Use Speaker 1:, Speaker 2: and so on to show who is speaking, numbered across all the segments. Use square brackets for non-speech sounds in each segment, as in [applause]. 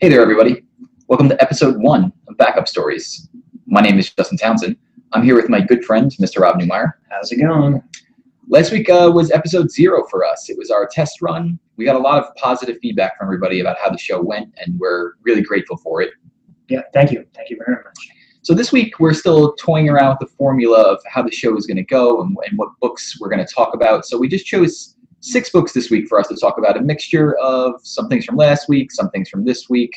Speaker 1: Hey there, everybody. Welcome to episode one of Backup Stories. My name is Justin Townsend. I'm here with my good friend, Mr. Rob Newmeyer.
Speaker 2: How's it going?
Speaker 1: Last week uh, was episode zero for us. It was our test run. We got a lot of positive feedback from everybody about how the show went, and we're really grateful for it.
Speaker 2: Yeah, thank you. Thank you very much.
Speaker 1: So this week we're still toying around with the formula of how the show is going to go and, and what books we're going to talk about. So we just chose six books this week for us to talk about, a mixture of some things from last week, some things from this week.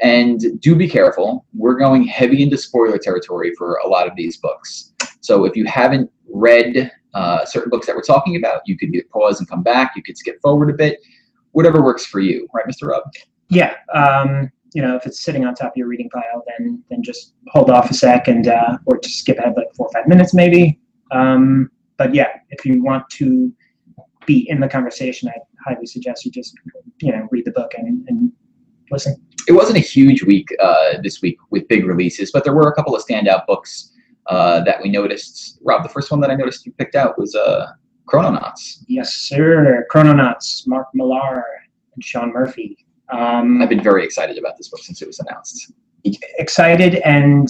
Speaker 1: And do be careful. We're going heavy into spoiler territory for a lot of these books. So if you haven't read uh, certain books that we're talking about, you could pause and come back. You could skip forward a bit. Whatever works for you, right, Mr. Rob?
Speaker 2: Yeah. Um, you know, if it's sitting on top of your reading pile, then then just hold off a sec and uh, or just skip ahead like four or five minutes maybe. Um, but yeah, if you want to be in the conversation, I highly suggest you just you know read the book and, and listen.
Speaker 1: It wasn't a huge week uh, this week with big releases, but there were a couple of standout books uh, that we noticed. Rob, the first one that I noticed you picked out was uh, Chrononauts.
Speaker 2: Yes, sir. Chrononauts, Mark Millar and Sean Murphy. Um,
Speaker 1: I've been very excited about this book since it was announced.
Speaker 2: excited and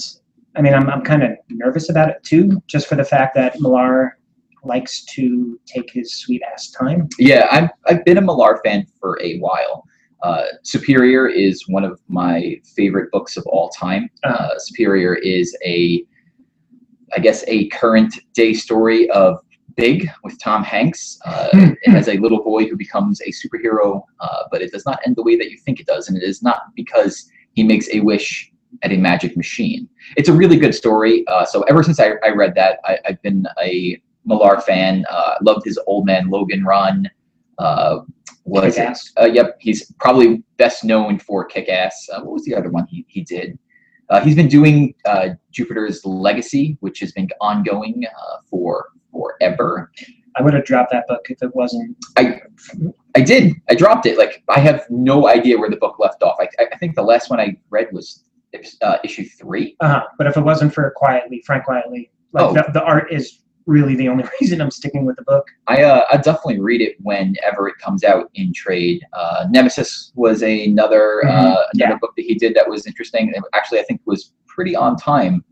Speaker 2: I mean I'm I'm kind of nervous about it too, just for the fact that Millar likes to take his sweet ass time.
Speaker 1: Yeah, I've, I've been a Millar fan for a while. Uh, Superior is one of my favorite books of all time. Uh, Superior is a, I guess, a current day story of Big with Tom Hanks. Uh, it has a little boy who becomes a superhero, uh, but it does not end the way that you think it does, and it is not because he makes a wish at a magic machine. It's a really good story. Uh, so ever since I, I read that, I, have been a Millar fan. Uh, loved his Old Man Logan run. Uh, was uh, yep, he's probably best known for Kick Ass. Uh, what was the other one he, he did? Uh, he's been doing uh, Jupiter's Legacy, which has been ongoing uh, for forever.
Speaker 2: I would have dropped that book if it wasn't.
Speaker 1: I I did. I dropped it. Like I have no idea where the book left off. I, I think the last one I read was uh, issue three.
Speaker 2: Uh-huh. But if it wasn't for Quitely, Frank Quitely, like
Speaker 1: Oh.
Speaker 2: the, the art is really the only [laughs] reason I'm sticking with the book.
Speaker 1: I uh, I definitely read it whenever it comes out in trade. Uh, Nemesis was another uh,
Speaker 2: Mhm.
Speaker 1: another
Speaker 2: Yeah.
Speaker 1: book that he did that was interesting. and Actually, I think was pretty on time.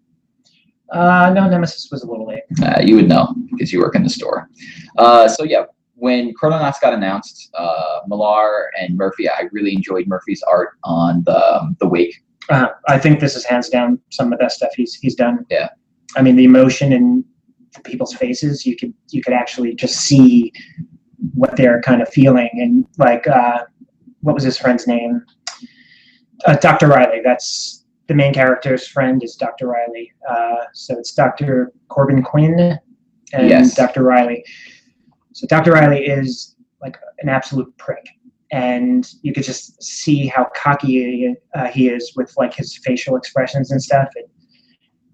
Speaker 2: Uh, no, Nemesis was a little late.
Speaker 1: Uh, you would know because you work in the store. Uh, so yeah, when Chrononauts got announced, uh, Millar and Murphy, I really enjoyed Murphy's art on the um, the Wake.
Speaker 2: Uh, I think this is hands down some of the best stuff he's he's done.
Speaker 1: Yeah.
Speaker 2: I mean, the emotion in the people's faces, you could you could actually just see what they're kind of feeling, and like, uh, what was his friend's name? Uh, Dr. Riley. That's the main character's friend is Dr. Riley. Uh, so it's Dr. Corbin Quinn and
Speaker 1: Yes.
Speaker 2: Dr. Riley. So Dr. Riley is like an absolute prick and you could just see how cocky uh, he is with like his facial expressions and stuff. It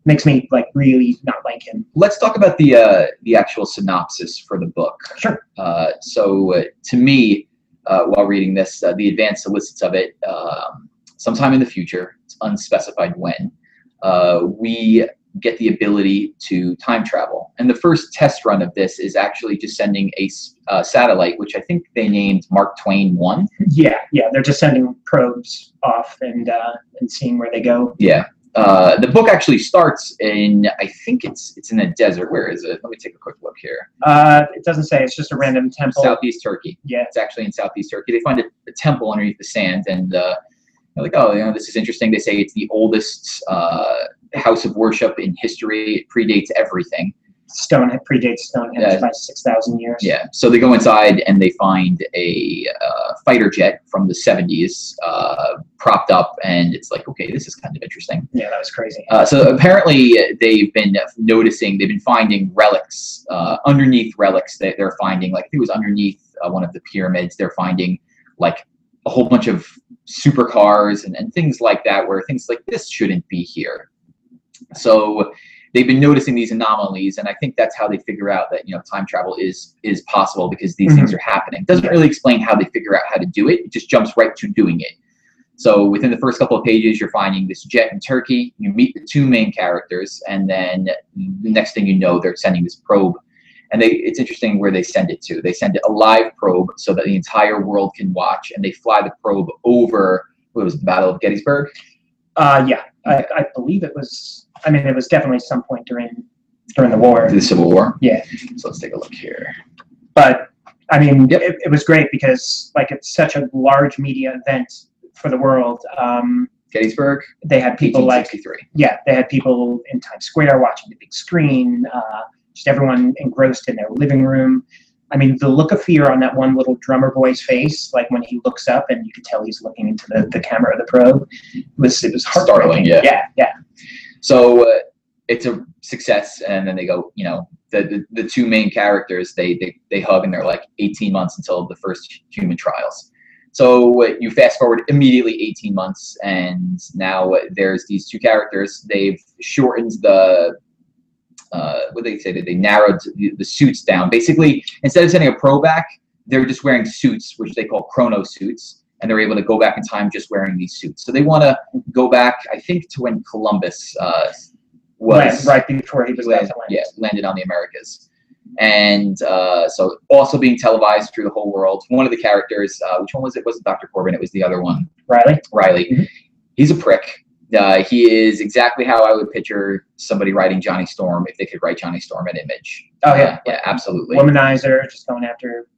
Speaker 2: makes me like really not like him.
Speaker 1: Let's talk about the uh, the actual synopsis for the book.
Speaker 2: Sure.
Speaker 1: Uh, so uh, to me, uh, while reading this, uh, the advanced solicits of it, um, sometime in the future, it's unspecified when, uh, we get the ability to time travel. And the first test run of this is actually just sending a uh, satellite, which I think they named Mark Twain One.
Speaker 2: Yeah, yeah, they're just sending probes off and uh, and seeing where they go.
Speaker 1: Yeah. Uh, the book actually starts in, I think it's it's in a desert. Where is it? Let me take a quick look here.
Speaker 2: Uh, it doesn't say; it's just a random temple.
Speaker 1: Southeast Turkey.
Speaker 2: Yeah,
Speaker 1: It's actually in Southeast Turkey. They find a, a temple underneath the sand, and uh, they're like, "Oh, you know, this is interesting." They say it's the oldest uh, house of worship in history. It predates everything.
Speaker 2: Stone predates Stonehenge
Speaker 1: Yeah.
Speaker 2: by six thousand years.
Speaker 1: Yeah. So they go inside and they find a uh, fighter jet from the 70s uh, propped up, and it's like, okay, this is kind of interesting.
Speaker 2: yeah, that was crazy.
Speaker 1: Uh, so apparently they've been noticing, they've been finding relics uh, underneath relics that they're finding. Like it was underneath uh, one of the pyramids. They're finding like a whole bunch of supercars and, and things like that, where things like this shouldn't be here. So they've been noticing these anomalies, and I think that's how they figure out that you know time travel is is possible because these things are happening. Doesn't really explain how they figure out how to do it. It just jumps right to doing it. So within the first couple of pages, you're finding this jet in Turkey. You meet the two main characters, and then the next thing you know, they're sending this probe. and they it's interesting where they send it to. They send it a live probe so that the entire world can watch, and they fly the probe over. What was the Battle of Gettysburg?
Speaker 2: Uh, yeah, I, I believe it was. I mean, it was definitely some point during during the war.
Speaker 1: The Civil War.
Speaker 2: Yeah.
Speaker 1: So let's take a look here.
Speaker 2: But I mean, it, it was great because like it's such a large media event for the world. Um,
Speaker 1: Gettysburg,
Speaker 2: they had people like yeah, they had people in Times Square watching the big screen. Uh, just everyone engrossed in their living room. I mean, the look of fear on that one little drummer boy's face, like when he looks up and you can tell he's looking into the, the camera of the probe, it was it was
Speaker 1: Startling, yeah.
Speaker 2: yeah, yeah.
Speaker 1: So uh, it's a success, and then they go. You know, the, the the two main characters they they they hug, and they're like 18 months until the first human trials. So uh, you fast forward immediately 18 months, and now uh, there's these two characters. They've shortened the uh, what did they say? That they narrowed the, the suits down. Basically, instead of sending a pro back, they're just wearing suits, which they call chrono suits, and they're able to go back in time just wearing these suits. So they want to go back, I think, to when Columbus uh, was
Speaker 2: right, right before he was about
Speaker 1: land,
Speaker 2: land.
Speaker 1: yeah, landed on the Americas. And uh, so also being televised through the whole world. One of the characters, uh, which one was it? Wasn't Dr. Corbin? It was the other one,
Speaker 2: Riley.
Speaker 1: Riley.
Speaker 2: Mhm.
Speaker 1: He's a prick. Uh, he is exactly how I would picture somebody writing Johnny Storm if they could write Johnny Storm an image.
Speaker 2: Oh yeah,
Speaker 1: yeah, absolutely.
Speaker 2: womanizer, just going after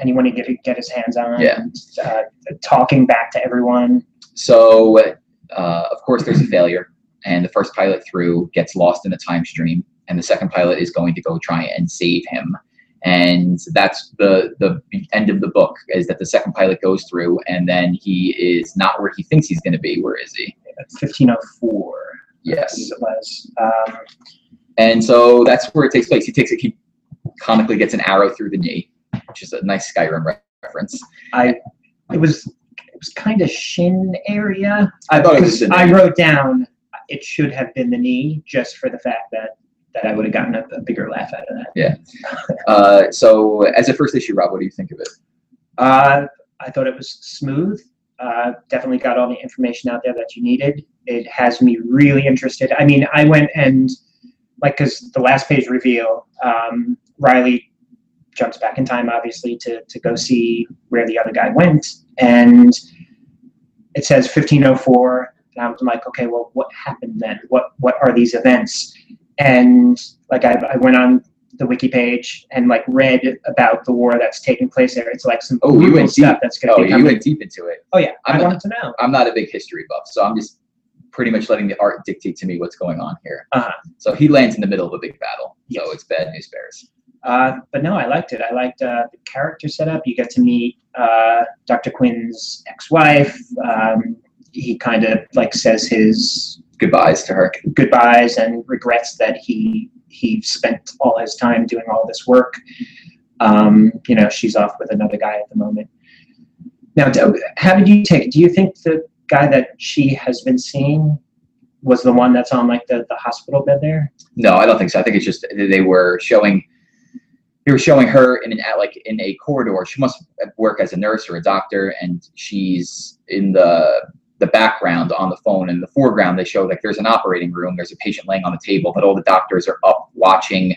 Speaker 2: anyone he get get his hands on.
Speaker 1: Yeah.
Speaker 2: and, uh, talking back to everyone.
Speaker 1: So, uh, of course, there's a failure, and the first pilot through gets lost in a time stream, and the second pilot is going to go try and save him. And that's the the end of the book is that the second pilot goes through, and then he is not where he thinks he's going to be. Where is he?
Speaker 2: Fifteen oh four.
Speaker 1: Yes.
Speaker 2: it was. Um,
Speaker 1: And so that's where it takes place. He takes it. He comically gets an arrow through the knee, which is a nice Skyrim re- reference.
Speaker 2: I it was it was kind of shin area.
Speaker 1: I thought it was
Speaker 2: I wrote down it should have been the knee just for the fact that that I would have gotten a, a bigger laugh out of that. Yeah.
Speaker 1: Uh, so, as a first issue, Rob, what do you think of it?
Speaker 2: Uh, I thought it was smooth. Uh, definitely got all the information out there that you needed. It has me really interested. I mean, I went and like because the last page reveal, um, Riley jumps back in time, obviously, to to go see where the other guy went, and it says 1504. And I was like, okay, well, what happened then? What what are these events? And like I, I went on the wiki page and like read about the war that's taking place there. It's like some
Speaker 1: Oh, you went
Speaker 2: stuff
Speaker 1: deep.
Speaker 2: that's going
Speaker 1: Oh,
Speaker 2: to be
Speaker 1: you went deep into it.
Speaker 2: Oh yeah, I
Speaker 1: I'm
Speaker 2: wanted to know.
Speaker 1: I'm not a big history buff, so I'm just pretty much letting the art dictate to me what's going on here.
Speaker 2: Uh-huh.
Speaker 1: So he lands in the middle of a big battle.
Speaker 2: Yes.
Speaker 1: So it's bad news bears.
Speaker 2: Uh, but no, I liked it. I liked uh, the character setup. You get to meet uh, Dr. Quinn's ex-wife. Um, he kind of like says his
Speaker 1: Goodbyes to her.
Speaker 2: goodbyes and regrets that he he spent all his time doing all this work. Um, you know, she's off with another guy at the moment. Now, how did you take it? Do you think the guy that she has been seeing was the one that's on like the, the hospital bed there?
Speaker 1: No, I don't think so. I think it's just they were showing they were showing her in an at like in a corridor. She must work as a nurse or a doctor, and she's in the the background on the phone. In the foreground, they show like there's an operating room. There's a patient laying on the table, but all the doctors are up watching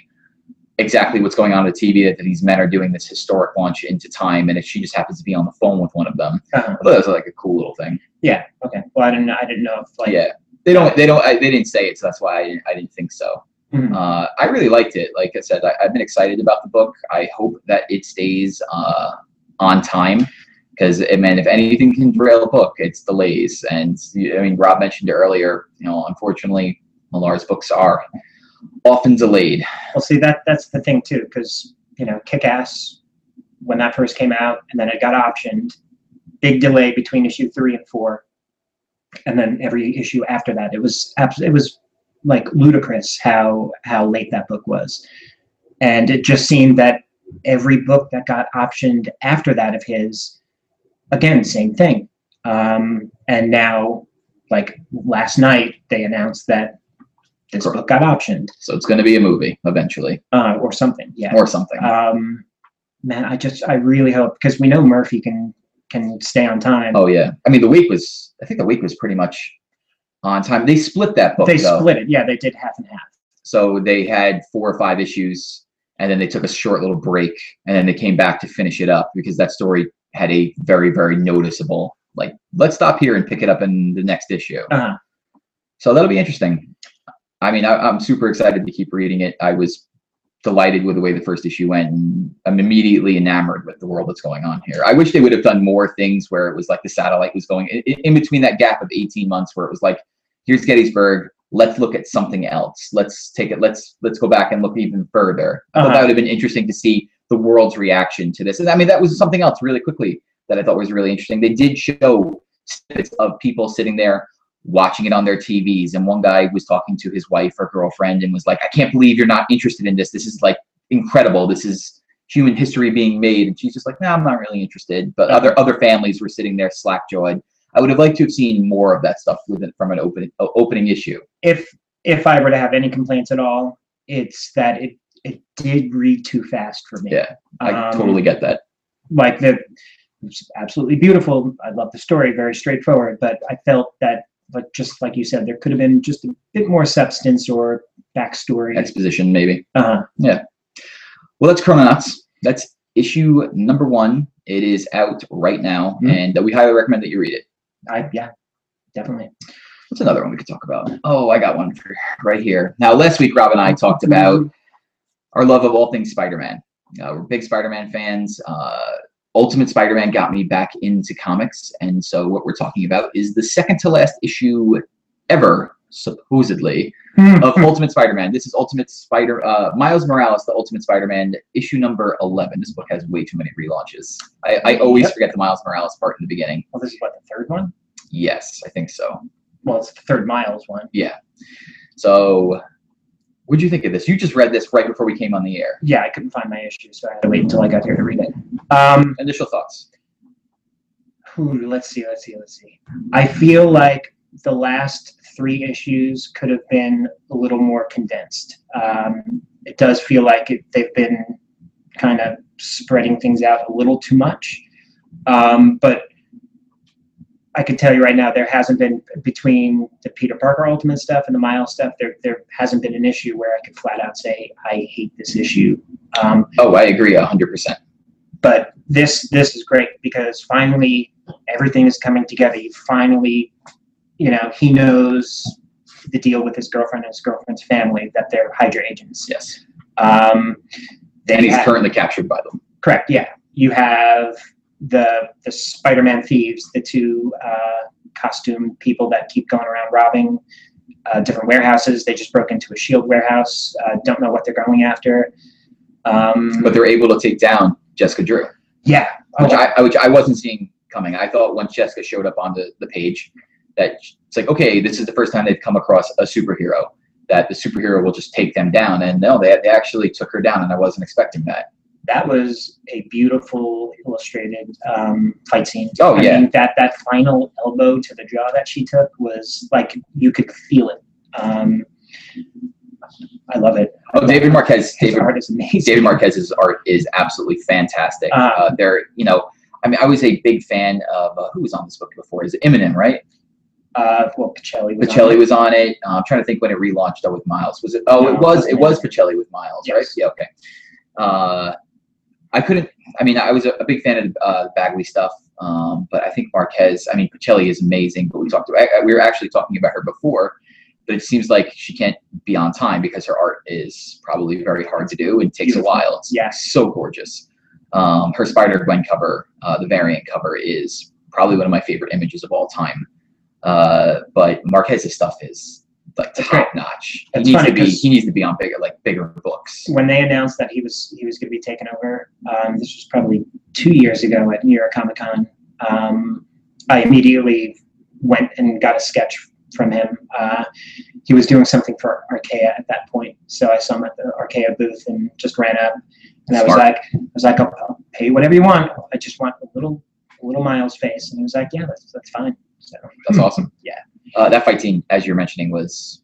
Speaker 1: exactly what's going on on the TV. That these men are doing this historic launch into time, and if she just happens to be on the phone with one of them,
Speaker 2: Uh-huh.
Speaker 1: That was like a cool little thing.
Speaker 2: Yeah. Okay. Well, I didn't. I didn't know if like.
Speaker 1: yeah, they don't. They don't. I, they didn't say it, so that's why I didn't, I didn't think so.
Speaker 2: Mhm.
Speaker 1: Uh, I really liked it. Like I said, I, I've been excited about the book. I hope that it stays uh, on time because, man, if anything can derail a book, it's delays. And I mean, Rob mentioned it earlier. You know, unfortunately, Millar's books are often delayed.
Speaker 2: Well, see that that's the thing too, because you know, Kick-Ass when that first came out, and then it got optioned. Big delay between issue three and four, and then every issue after that. It was abs- It was like ludicrous how how late that book was, and it just seemed that every book that got optioned after that of his, again, same thing. Um, and now, like last night, they announced that this
Speaker 1: Correct.
Speaker 2: book got optioned
Speaker 1: So it's going to be a movie eventually,
Speaker 2: uh, or something. Yeah.
Speaker 1: or something.
Speaker 2: Um, man, I just I really hope because we know Murphy can can stay on time.
Speaker 1: oh yeah, I mean, the week was. I think the week was pretty much on time. They split that book.
Speaker 2: they
Speaker 1: though.
Speaker 2: split it. Yeah, they did half and half.
Speaker 1: So they had four or five issues, and then they took a short little break, and then they came back to finish it up because that story had a very very noticeable like let's stop here and pick it up in the next issue.
Speaker 2: Uh-huh.
Speaker 1: So that'll be interesting. I mean, I, I'm super excited to keep reading it. I was delighted with the way the first issue went. And I'm immediately enamored with the world that's going on here. I wish they would have done more things where it was like the satellite was going in, in between that gap of 18 months where it was like, here's Gettysburg. Let's look at something else. Let's take it. Let's let's go back and look even further. I thought
Speaker 2: Uh-huh.
Speaker 1: that would have been interesting to see the world's reaction to this. And I mean, that was something else really quickly that I thought was really interesting. They did show snippets of people sitting there watching it on their TVs. And one guy was talking to his wife or girlfriend and was like, I can't believe you're not interested in this. This is like incredible. This is human history being made. And she's just like, no, I'm not really interested. But other other families were sitting there slack jawed. I would have liked to have seen more of that stuff with it from an opening opening issue.
Speaker 2: If if I were to have any complaints at all, it's that it it did read too fast for me.
Speaker 1: Yeah, I
Speaker 2: Um,
Speaker 1: totally get that.
Speaker 2: like the it's absolutely beautiful. I love the story, very straightforward. But I felt that, like just like you said, there could have been just a bit more substance or backstory.
Speaker 1: Exposition, maybe.
Speaker 2: Uh,
Speaker 1: Well, that's Chrononauts. That's issue number one. It is out right now,
Speaker 2: Mhm.
Speaker 1: and uh, we highly recommend that you read it.
Speaker 2: I yeah, definitely.
Speaker 1: What's another one we could talk about? Oh, I got one for right here. Now, last week, Rob and I talked about our love of all things Spider-Man. Uh, we're big Spider-Man fans. Uh, Ultimate Spider-Man got me back into comics, and so what we're talking about is the second to last issue ever, supposedly,
Speaker 2: Hmm.
Speaker 1: of Ultimate Spider-Man. This is Ultimate Spider uh, Miles Morales, the Ultimate Spider-Man, issue number eleven. This book has way too many relaunches. I, I always
Speaker 2: Yep.
Speaker 1: forget the Miles Morales part in the beginning.
Speaker 2: Well, this is what the third one.
Speaker 1: Yes, I think so.
Speaker 2: Well, it's the third Miles one. Yeah.
Speaker 1: So, what'd you think of this? You just read this right before we came on the air.
Speaker 2: Yeah, I couldn't find my issue, so I had to wait until I got here to read it. Um,
Speaker 1: Initial thoughts.
Speaker 2: Ooh, let's see, let's see, let's see. I feel like the last three issues could have been a little more condensed. Um, it does feel like it, they've been kind of spreading things out a little too much. Um, but I can tell you right now, there hasn't been between the Peter Parker Ultimate stuff and the Miles stuff. There, there hasn't been an issue where I could flat out say I hate this issue. Um,
Speaker 1: Oh, I agree hundred percent.
Speaker 2: but this this is great because finally everything is coming together. You finally, you know, he knows the deal with his girlfriend and his girlfriend's family that they're Hydra agents.
Speaker 1: Yes,
Speaker 2: Um,
Speaker 1: and he's
Speaker 2: have-
Speaker 1: currently captured by them.
Speaker 2: correct. Yeah, you have the the Spider-Man thieves, the two uh, costume people that keep going around robbing uh, different warehouses. They just broke into a Shield warehouse. Uh, don't know what they're going after. Um,
Speaker 1: But they're able to take down Jessica Drew,
Speaker 2: yeah,
Speaker 1: which
Speaker 2: Oh,
Speaker 1: I which I wasn't seeing coming. I thought once Jessica showed up on the, the page that it's like, okay, this is the first time they've come across a superhero that the superhero will just take them down. And no, they, they actually took her down, and I wasn't expecting that.
Speaker 2: That was a beautiful illustrated um, fight scene.
Speaker 1: Oh,
Speaker 2: I
Speaker 1: yeah.
Speaker 2: mean, that that final elbow to the jaw that she took was like you could feel it. Um, I love it.
Speaker 1: Oh, David Marquez, David
Speaker 2: art is amazing.
Speaker 1: David Marquez's art is absolutely fantastic.
Speaker 2: Uh,
Speaker 1: Uh, they're, you know, I mean, I was a big fan of uh, who was on this book before? Is it Immonen, right?
Speaker 2: Uh, well, Pichelli was. on
Speaker 1: Pichelli
Speaker 2: it.
Speaker 1: was on it. Uh, I'm trying to think when it relaunched though with Miles. Was it? Oh,
Speaker 2: No,
Speaker 1: it was.
Speaker 2: it
Speaker 1: was Pichelli with Miles, right? Yeah. Okay. Uh, I couldn't. I mean, I was a, a big fan of uh, Bagley stuff, um, but I think Marquez. I mean, Pichelli is amazing. But we talked about. I, we were actually talking about her before, but it seems like she can't be on time because her art is probably very hard to do and takes
Speaker 2: Beautiful.
Speaker 1: a while. It's
Speaker 2: Yeah.
Speaker 1: so gorgeous. Um, her Spider Gwen cover, uh, the variant cover, is probably one of my favorite images of all time. Uh, but Marquez's stuff is like top notch. He
Speaker 2: That's
Speaker 1: needs to be he needs to be on bigger like bigger books.
Speaker 2: when they announced that he was he was going to be taking over, um, this was probably two years ago at New York Comic Con. Um, I immediately went and got a sketch from him. Uh, he was doing something for Archaia at that point, so I saw him at the Archaia booth and just ran up, and I was like, I was like, I'll, I'll pay whatever you want. I just want a little a little Miles face, and he was like, Yeah, that's that's fine. So
Speaker 1: That's awesome. [clears throat]
Speaker 2: Yeah.
Speaker 1: Uh, that fight scene, as you're mentioning, was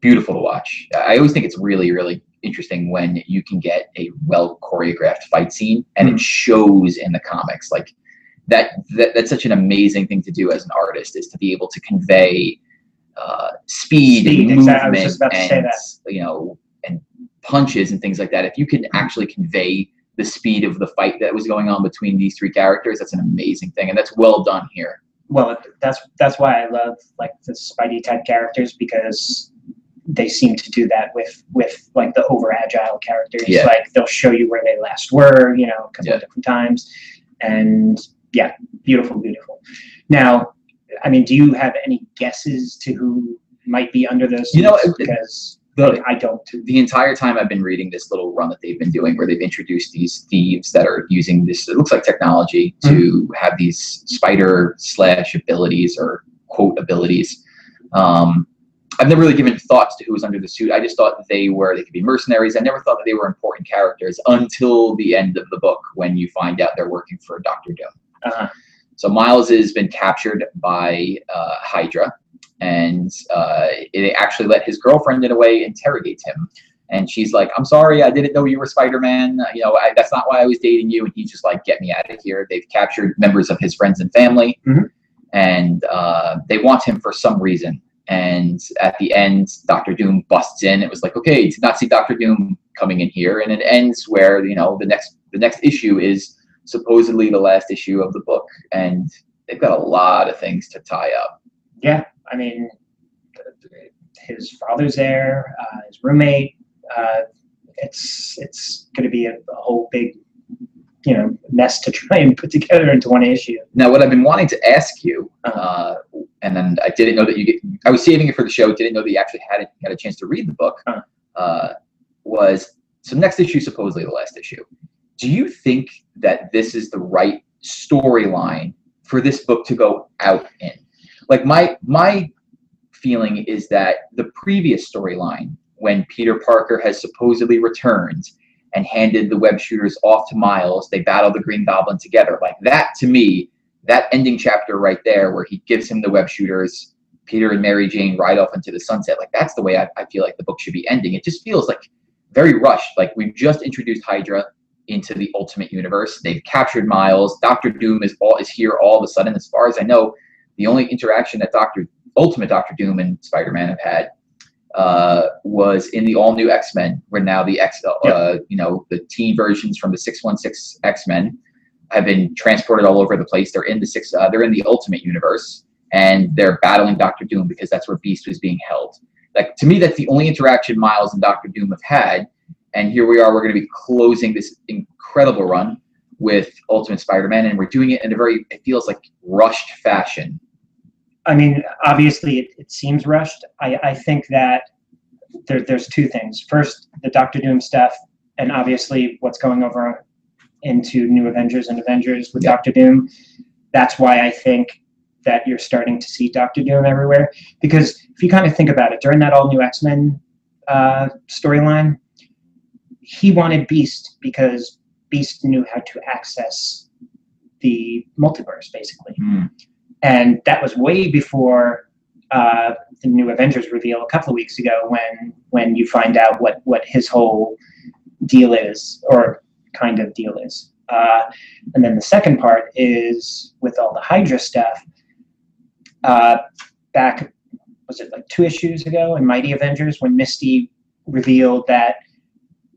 Speaker 1: beautiful to watch. I always think it's really, really interesting when you can get a well choreographed fight scene and
Speaker 2: Mhm.
Speaker 1: it shows in the comics. Like that, that, that's such an amazing thing to do as an artist is to be able to convey uh, speed,
Speaker 2: Speed,
Speaker 1: and
Speaker 2: exactly. I
Speaker 1: movement
Speaker 2: was just about to say
Speaker 1: and
Speaker 2: that.
Speaker 1: you know and punches and things like that. If you can actually convey the speed of the fight that was going on between these three characters, that's an amazing thing, and that's well done here.
Speaker 2: Well, that's that's why I love like the Spidey type characters because they seem to do that with with like the over agile characters.
Speaker 1: Yeah.
Speaker 2: Like they'll show you where they last were, you know, a couple
Speaker 1: Yeah.
Speaker 2: of different times, and yeah, beautiful, beautiful. Now, I mean, do you have any guesses to who might be under those?
Speaker 1: You know,
Speaker 2: because
Speaker 1: The,
Speaker 2: I don't.
Speaker 1: The entire time I've been reading this little run that they've been doing, where they've introduced these thieves that are using this, it looks like technology to have these spider slash abilities or quote abilities. Um, I've never really given thoughts to who was under the suit. I just thought that they were they could be mercenaries. I never thought that they were important characters until the end of the book when you find out they're working for Doctor Doom.
Speaker 2: Uh,
Speaker 1: So Miles has been captured by uh, Hydra, and uh, they actually let his girlfriend, in a way, interrogate him. And she's like, "I'm sorry, I didn't know you were Spider-Man. You know, I, that's not why I was dating you." And he's just like, "Get me out of here." They've captured members of his friends and family,
Speaker 2: Mhm.
Speaker 1: and uh, they want him for some reason. And at the end, Doctor Doom busts in. It was like, okay, did not see Doctor Doom coming in here, and it ends where you know the next the next issue is supposedly the last issue of the book, and they've got a lot of things to tie up.
Speaker 2: yeah, I mean, his father's there, uh, his roommate. Uh, it's it's going to be a, a whole big, you know, mess to [laughs] try and put together into one issue.
Speaker 1: Now, what I've been wanting to ask you, uh, and then I didn't know that you get, I was saving it for the show, didn't know that you actually had had a chance to read the book, uh, was so next issue, supposedly the last issue. Do you think that this is the right storyline for this book to go out in? Like my my feeling is that the previous storyline, when Peter Parker has supposedly returned and handed the web shooters off to Miles, they battle the Green Goblin together. Like that to me, that ending chapter right there where he gives him the web shooters, Peter and Mary Jane ride off into the sunset. Like that's the way I, I feel like the book should be ending. It just feels like very rushed. Like we've just introduced Hydra into the Ultimate Universe. They've captured Miles. Doctor Doom is all is here all of a sudden. As far as I know, the only interaction that Doctor Ultimate Doctor Doom and Spider Man have had uh, was in the all new X Men, where now the X, uh, you know, the teen versions from the six one six X Men have been transported all over the place. They're in the six, uh, they're in the Ultimate Universe, and they're battling Doctor Doom because that's where Beast was being held. Like to me, that's the only interaction Miles and Doctor Doom have had, and here we are. We're going to be closing this incredible run with Ultimate Spider-Man, and we're doing it in a very, it feels like rushed fashion.
Speaker 2: I mean, obviously, it, it seems rushed. I, I think that there, there's two things. First, the Doctor Doom stuff, and obviously what's going over into New Avengers and Avengers with
Speaker 1: Yeah.
Speaker 2: Doctor Doom. That's why I think that you're starting to see Doctor Doom everywhere. Because if you kind of think about it, during that all new X Men uh, storyline, he wanted Beast because Beast knew how to access the multiverse, basically
Speaker 1: Hmm.
Speaker 2: And that was way before uh, the new Avengers reveal a couple of weeks ago, when when you find out what what his whole deal is, or kind of deal is. Uh, and then the second part is with all the Hydra stuff. Uh, back was it like two issues ago in Mighty Avengers when Misty revealed that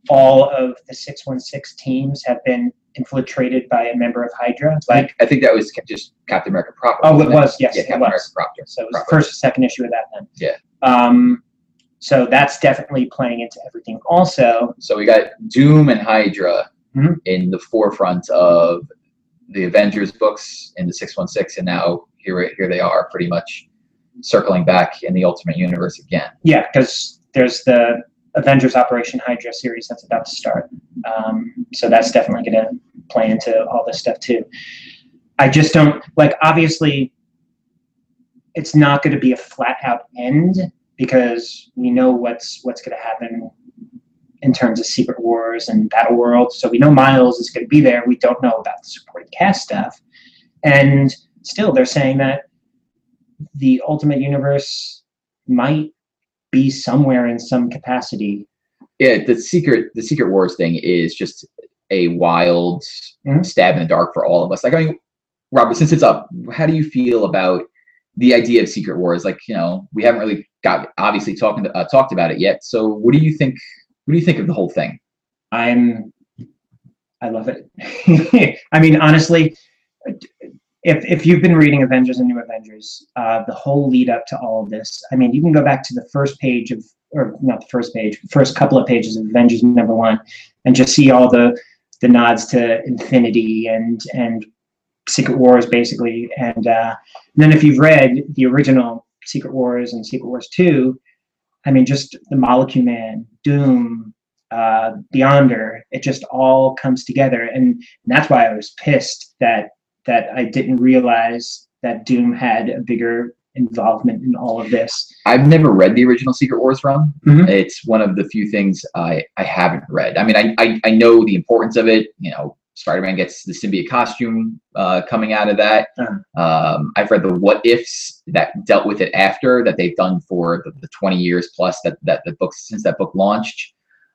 Speaker 2: all of the 616 teams have been infiltrated by a member of Hydra. Like
Speaker 1: I think that was just Captain America proper.
Speaker 2: Oh, it
Speaker 1: wasn't
Speaker 2: yes,
Speaker 1: Yeah, Captain
Speaker 2: was.
Speaker 1: America proper.
Speaker 2: So it was the
Speaker 1: proper.
Speaker 2: first or second issue of that then.
Speaker 1: Yeah.
Speaker 2: Um, so that's definitely playing into everything. Also,
Speaker 1: So we got Doom and Hydra
Speaker 2: Mhm.
Speaker 1: in the forefront of the Avengers books in the 616, and now here here they are, pretty much circling back in the Ultimate Universe again.
Speaker 2: yeah, because there's the Avengers Operation Hydra series that's about to start. Um, so that's definitely going to play into all this stuff too. I just don't like. Obviously, it's not going to be a flat out end because we know what's what's going to happen in terms of Secret Wars and Battle World. So we know Miles is going to be there. We don't know about the supporting cast stuff, and still they're saying that the Ultimate Universe might be somewhere in some capacity.
Speaker 1: Yeah, the secret the Secret Wars thing is just a wild
Speaker 2: Mhm.
Speaker 1: stab in the dark for all of us. Like, I mean, Robert, since it's up, how do you feel about the idea of Secret Wars? Like, you know, we haven't really got obviously talking uh, talked about it yet. So, what do you think What do you think of the whole thing?
Speaker 2: I'm I love it. [laughs] I mean, honestly, if if you've been reading Avengers and New Avengers, uh, the whole lead up to all of this, I mean, you can go back to the first page of, or not the first page, first couple of pages of Avengers number one, and just see all the the nods to Infinity and and Secret Wars, basically. And, uh, and then if you've read the original Secret Wars and Secret Wars two, I mean, just the Molecule Man, Doom, uh, Beyonder, it just all comes together, and, and that's why I was pissed that that I didn't realize that Doom had a bigger involvement in all of this.
Speaker 1: I've never read the original Secret Wars run.
Speaker 2: Mhm.
Speaker 1: It's one of the few things I, I haven't read. I mean, I, I, I know the importance of it. You know, Spider-Man gets the symbiote costume uh, coming out of that.
Speaker 2: Uh-huh.
Speaker 1: Um, I've read the what ifs that dealt with it after that they've done for the, the 20 years plus that, that the book since that book launched.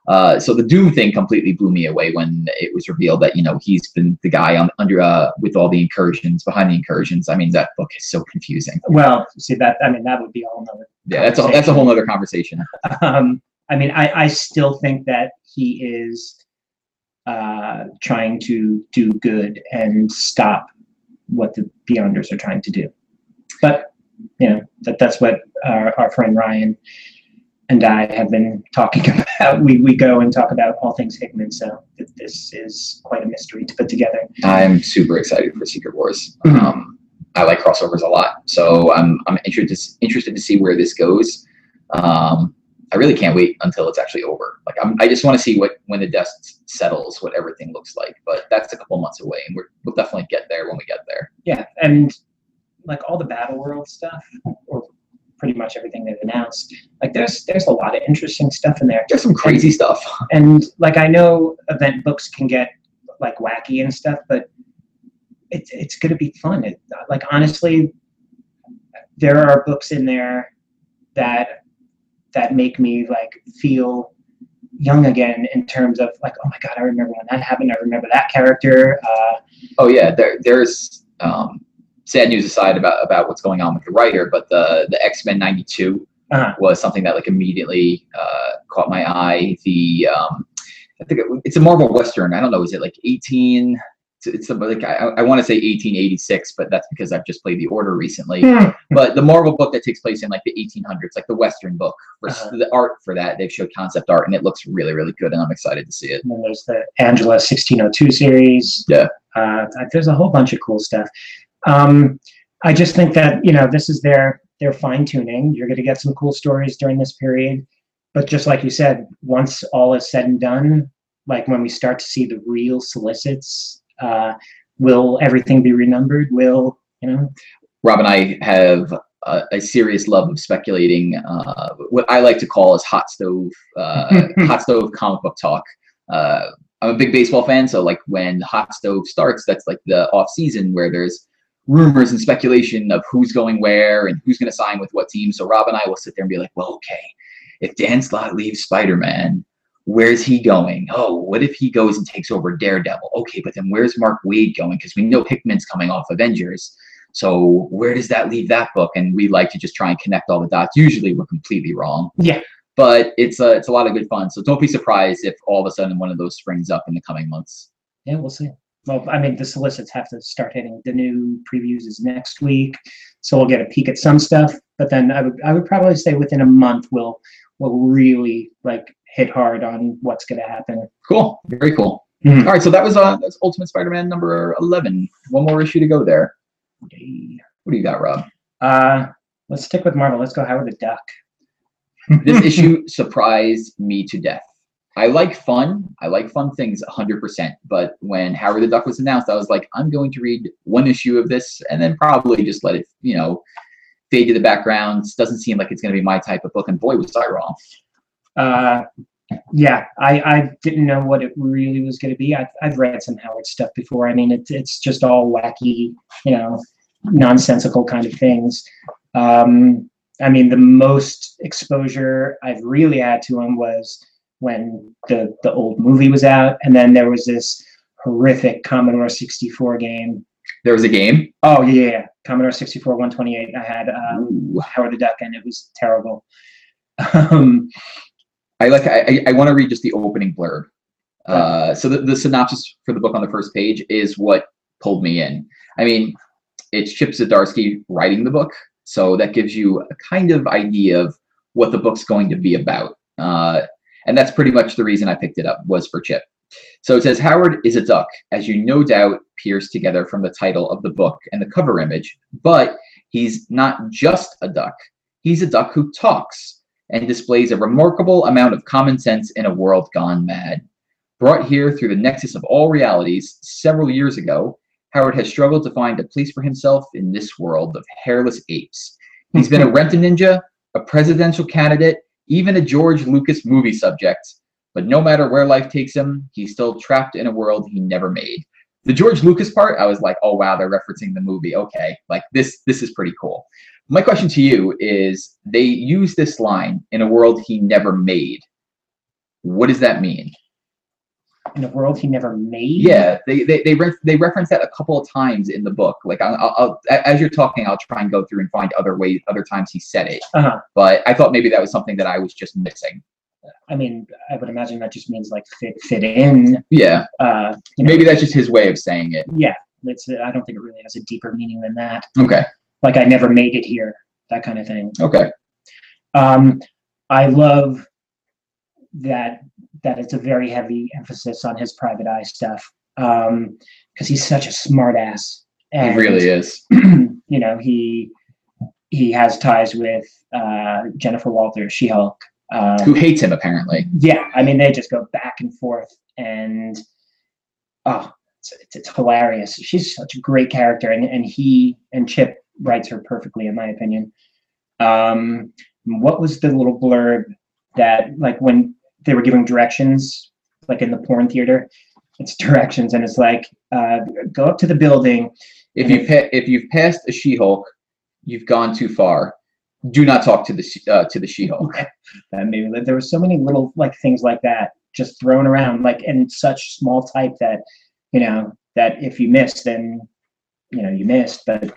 Speaker 1: Uh, so the Doom thing completely blew me away when it was revealed that you know he's been the guy on under uh, with all the incursions behind the incursions. I mean that book is so confusing.
Speaker 2: Well, see that I mean that would be all another.
Speaker 1: Yeah, that's a, that's a whole other conversation. [laughs]
Speaker 2: Um, I mean, I, I still think that he is uh, trying to do good and stop what the Beyonders are trying to do. But you know that that's what our, our friend Ryan and I have been talking [laughs] about. We we go and talk about all things Hickman, so this is quite a mystery to put together.
Speaker 1: I'm super excited for Secret Wars.
Speaker 2: Mhm.
Speaker 1: Um, I like crossovers a lot, so I'm I'm interested interested to see where this goes. Um, I really can't wait until it's actually over. Like I'm, I just want to see what when the dust settles, what everything looks like. But that's a couple months away, and we're, we'll definitely get there when we get there.
Speaker 2: Yeah, and like all the Battle World stuff, or pretty much everything they've announced, like there's there's a lot of interesting stuff in there.
Speaker 1: There's some crazy stuff. [laughs]
Speaker 2: And like I know event books can get like wacky and stuff, but it's it's gonna be fun. It, like honestly, there are books in there that that make me like feel young again in terms of like oh my god I remember when that happened I remember that character uh,
Speaker 1: Oh yeah, there there's um, sad news aside about about what's going on with the writer, but the the X Men '92
Speaker 2: Uh-huh.
Speaker 1: was something that like immediately uh, caught my eye. The um, I think it, it's a Marvel Western. I don't know, is it like 18? It's, it's like I, I want to say 1886, but that's because I've just played the Order recently. But the Marvel book that takes place in like the 1800s, like the Western book,
Speaker 2: Uh-huh.
Speaker 1: the art for that, they've showed concept art, and it looks really really good, and I'm excited to see it.
Speaker 2: And then there's the Angela 1602 series.
Speaker 1: Yeah.
Speaker 2: Uh, there's a whole bunch of cool stuff. Um, I just think that you know this is their their fine tuning. You're going to get some cool stories during this period, but just like you said, once all is said and done, like when we start to see the real solicits, uh, will everything be renumbered? Will you know?
Speaker 1: Rob and I have a, a serious love of speculating uh, what I like to call as hot stove, uh, [laughs] hot stove comic book talk. Uh, I'm a big baseball fan, so like when hot stove starts, that's like the off season where there's rumors and speculation of who's going where and who's going to sign with what team. So Rob and I will sit there and be like, well, okay, if Dan Slott leaves Spider-Man, where's he going? Oh, what if he goes and takes over Daredevil? Okay, but then where's Mark Waid going? Because we know Hickman's coming off Avengers. So where does that leave that book? And we like to just try and connect all the dots. Usually we're completely wrong,
Speaker 2: Yeah.
Speaker 1: but it's a it's a lot of good fun. So don't be surprised if all of a sudden one of those springs up in the coming months.
Speaker 2: Yeah, we'll see. Well, I mean, the solicits have to start hitting. The new previews is next week, so we'll get a peek at some stuff. But then I would I would probably say within a month we'll we'll really like hit hard on what's going to happen.
Speaker 1: Cool, very cool.
Speaker 2: Mhm.
Speaker 1: All right, so that was uh that's Ultimate Spider-Man number eleven. One more issue to go there.
Speaker 2: Yay.
Speaker 1: What do you got, Rob?
Speaker 2: Uh, let's stick with Marvel. Let's go Howard the Duck.
Speaker 1: This [laughs] issue surprised me to death. I like fun. I like fun things 100%. But when Howard the Duck was announced, I was like, I'm going to read one issue of this and then probably just let it, you know, fade to the background. Doesn't seem like it's going to be my type of book. And boy, was I wrong.
Speaker 2: Uh, yeah, I, I didn't know what it really was going to be. I've, I've read some Howard stuff before. I mean, it's it's just all wacky, you know, nonsensical kind of things. Um, I mean, the most exposure I've really had to him was when the the old movie was out, and then there was this horrific Commodore 64 game.
Speaker 1: There was a game.
Speaker 2: Oh yeah. Commodore 64 128. I had
Speaker 1: Ooh.
Speaker 2: Howard the Duck, and it was terrible. Um,
Speaker 1: I like. I, I want to read just the opening blurb. Uh, so the, the synopsis for the book on the first page is what pulled me in. I mean, it's Chip Zdarsky writing the book, so that gives you a kind of idea of what the book's going to be about. Uh, and that's pretty much the reason I picked it up was for Chip. So it says Howard is a duck, as you no doubt pierce together from the title of the book and the cover image. But he's not just a duck. He's a duck who talks and displays a remarkable amount of common sense in a world gone mad. Brought here through the nexus of all realities several years ago, Howard has struggled to find a place for himself in this world of hairless apes. He's been a [laughs] rent a ninja, a presidential candidate, even a George Lucas movie subject. But no matter where life takes him, he's still trapped in a world he never made. The George Lucas part, I was like, oh wow, they're referencing the movie. Okay, like this, this is pretty cool. My question to you is: They use this line in a world he never made. What does that mean?
Speaker 2: In a world he never made.
Speaker 1: Yeah, they they they, re- they reference that a couple of times in the book. Like I'll, I'll, I'll as you're talking, I'll try and go through and find other ways, other times he said it.
Speaker 2: Uh-huh.
Speaker 1: But I thought maybe that was something that I was just missing.
Speaker 2: I mean, I would imagine that just means like fit fit in.
Speaker 1: Yeah,
Speaker 2: Uh, you know,
Speaker 1: maybe that's just his way of saying it.
Speaker 2: Yeah, it's. I don't think it really has a deeper meaning than that.
Speaker 1: Okay,
Speaker 2: Like I never made it here, that kind of thing.
Speaker 1: okay,
Speaker 2: Um, I love that that it's a very heavy emphasis on his private eye stuff because he's such a smart ass.
Speaker 1: it really is. [clears throat]
Speaker 2: you know, he he has ties with uh, Jennifer Walters, She Hulk. Um,
Speaker 1: Who hates him apparently?
Speaker 2: yeah, I mean they just go back and forth, and oh, it's, it's, it's hilarious. She's such a great character, and and he and Chip writes her perfectly, in my opinion. Um, what was the little blurb that like when they were giving directions, like in the porn theater? It's [laughs] directions, and it's like uh, go up to the building.
Speaker 1: If you pa- if you've passed a She-Hulk, you've gone too far. Do not talk to the uh, to the She-Hulk.
Speaker 2: And maybe there were so many little like things like that just thrown around, like in such small type that you know that if you missed, then you know you missed. But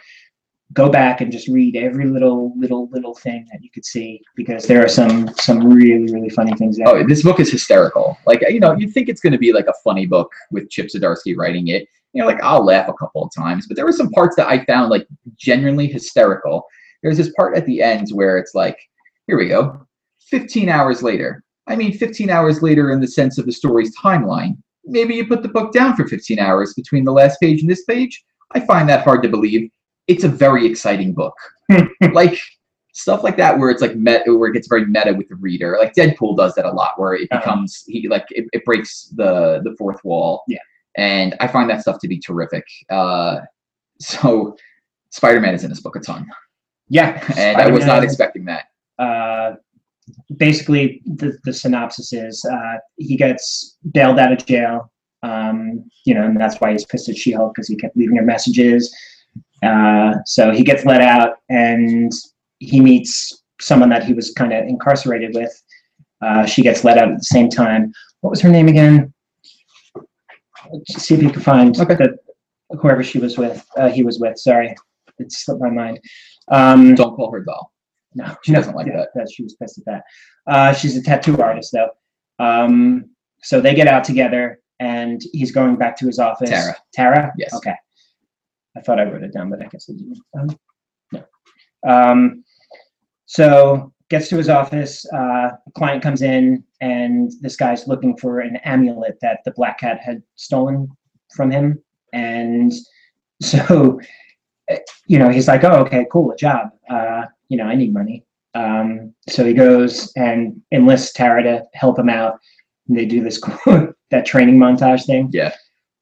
Speaker 2: go back and just read every little little little thing that you could see because there are some some really really funny things there.
Speaker 1: Oh, this book is hysterical. Like you know, you think it's going to be like a funny book with Chip Zdarsky writing it. You know, like I'll laugh a couple of times, but there were some parts that I found like genuinely hysterical. There's this part at the end where it's like, here we go, 15 hours later. I mean, 15 hours later in the sense of the story's timeline. Maybe you put the book down for 15 hours between the last page and this page. I find that hard to believe. It's a very exciting book. [laughs] like stuff like that where it's like met where it gets very meta with the reader. Like Deadpool does that a lot where it
Speaker 2: Uh-huh.
Speaker 1: becomes he like it, it breaks the the fourth wall.
Speaker 2: Yeah.
Speaker 1: And I find that stuff to be terrific. Uh so Spider-Man is in this book a ton.
Speaker 2: yeah,
Speaker 1: And I was not expecting that.
Speaker 2: uh, basically the, the synopsis is uh, he gets bailed out of jail um, you know and that's why he's pissed at she-hulk because he kept leaving her messages uh, so he gets let out and he meets someone that he was kind of incarcerated with uh, she gets let out at the same time what was her name again Let's see if you can find
Speaker 1: Okay.
Speaker 2: the, whoever she was with uh, he was with sorry it slipped my mind um,
Speaker 1: Don't call her doll.
Speaker 2: no,
Speaker 1: She doesn't like
Speaker 2: yeah, that. She was pissed at that. Uh, she's a tattoo artist, though. Um, so they get out together, and he's going back to his office.
Speaker 1: Tara.
Speaker 2: Tara.
Speaker 1: Yes.
Speaker 2: Okay. I thought I wrote it down, but I guess I didn't. Um, no. Um, so gets to his office. Uh, client comes in, and this guy's looking for an amulet that the black cat had stolen from him, and [laughs] so uh, you know he's like, "Oh, okay, cool, a job. Uh, you know, I need money." Um, so he goes and enlists Tara to help him out. And they do this [laughs] that training montage thing.
Speaker 1: Yeah.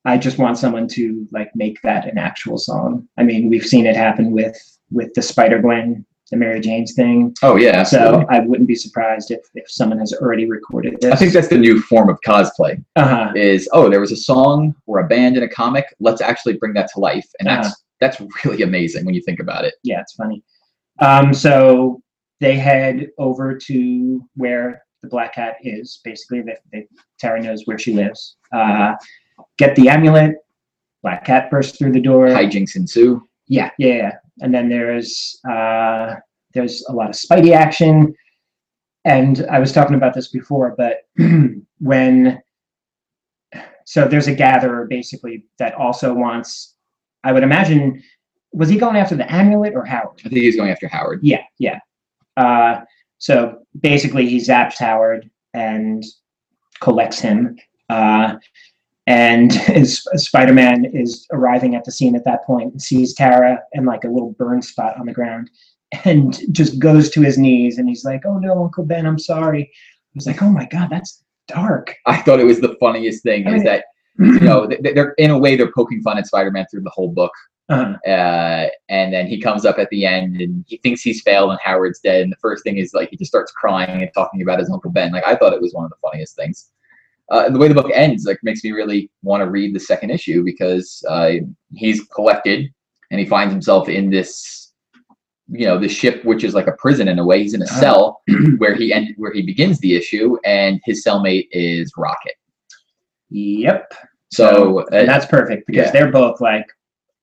Speaker 2: I just want someone to like make that an actual song. I mean, we've seen it happen with with the Spider Gwen, the Mary Jane's thing.
Speaker 1: Oh yeah,
Speaker 2: So. I wouldn't be surprised if if someone has already recorded this.
Speaker 1: I think that's the new form of cosplay.
Speaker 2: uh-huh.
Speaker 1: Is oh, there was a song or a band in a comic. Let's actually bring that to life, and that's
Speaker 2: Uh-huh.
Speaker 1: that's really amazing when you think about it.
Speaker 2: yeah, it's funny. Um, so they head over to where the Black Cat is. Basically, they, they, Tara knows where she lives. Uh, get the amulet. Black Cat bursts through the door.
Speaker 1: Hijinks ensue.
Speaker 2: Yeah, yeah, yeah. And then there's uh, there's a lot of Spidey action. and I was talking about this before, but [clears throat] when so there's a gatherer basically that also wants. I would imagine was he going after the amulet or Howard?
Speaker 1: I think he's going after Howard.
Speaker 2: Yeah, yeah. Uh, so basically, he zaps Howard and collects him. Uh, and [laughs] Spider Man is arriving at the scene at that point and sees Tara and like a little burn spot on the ground and [laughs] just goes to his knees and he's like, Oh no, Uncle Ben, I'm sorry. I was like, Oh my God, that's dark.
Speaker 1: I thought it was the funniest thing
Speaker 2: I
Speaker 1: is that you know [clears throat] they- they're in a way they're poking fun at Spider-Man through the whole book,
Speaker 2: Uh,
Speaker 1: uh, and then he comes up at the end and he thinks he's failed and Howard's dead, and the first thing is like he just starts crying and talking about his Uncle Ben. Like I thought it was one of the funniest things. Uh, the way the book ends like makes me really want to read the second issue because uh, he's collected and he finds himself in this you know the ship which is like a prison in a way he's in a
Speaker 2: Uh-huh.
Speaker 1: cell [clears throat] where he end where he begins the issue and his cellmate is rocket
Speaker 2: yep.
Speaker 1: so
Speaker 2: And
Speaker 1: uh,
Speaker 2: that's perfect because
Speaker 1: yeah.
Speaker 2: they're both like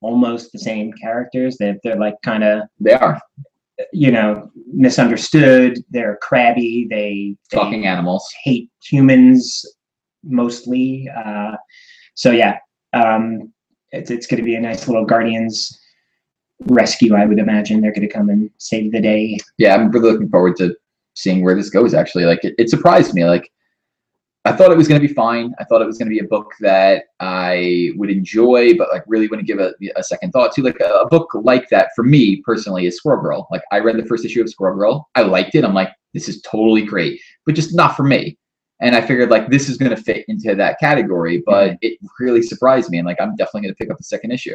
Speaker 2: almost the same characters. They're, they're like kind of,
Speaker 1: they are
Speaker 2: you know, misunderstood. They're crabby. They, they
Speaker 1: talking animals
Speaker 2: hate humans mostly. Uh, so yeah, um, it's, it's going to be a nice little Guardians rescue. I would imagine. They're going to come and save the day.
Speaker 1: yeah i'm really looking forward to seeing where this goes actually. Like it, it surprised me. Like i thought it was going to be fine. I thought it was going to be a book that i would enjoy but like really wouldn't give a, a second thought to. Like a, a book like that for me personally is squirrel girl. Like i read the first issue of squirrel girl. I liked it. I'm like this is totally great. But just not for me and i figured like this is going to fit into that category but mm-hmm. it really surprised me and like i'm definitely going to pick up the second issue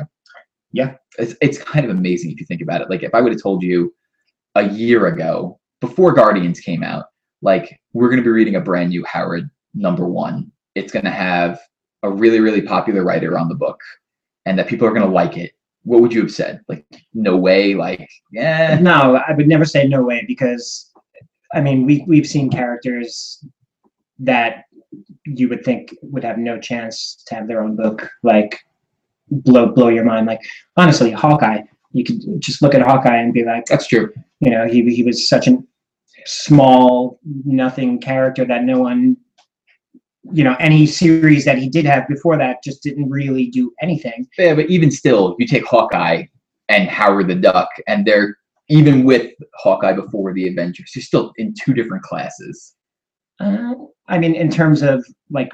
Speaker 2: Yeah.
Speaker 1: it's, it's kind of amazing if you think about it like if i would have told you a year ago before Guardians came out, like we're going to be reading a brand new Howard number one. It's going to have a really, really popular writer on the book and that people are going to like it. What would you have said? Like, no way. Like, yeah,
Speaker 2: No, I would never say no way because, I mean, we we've seen characters that you would think would have no chance to have their own book, like blow blow your mind. Like honestly, Hawkeye. You could just look at Hawkeye and be like,
Speaker 1: that's true.
Speaker 2: you know, he he was such a small, nothing character that no one, you know, any series that he did have before that just didn't really do anything.
Speaker 1: Yeah, but even still, you take Hawkeye and Howard the Duck, and they're even with Hawkeye before the Avengers, you're still in two different classes.
Speaker 2: Uh, I mean, in terms of like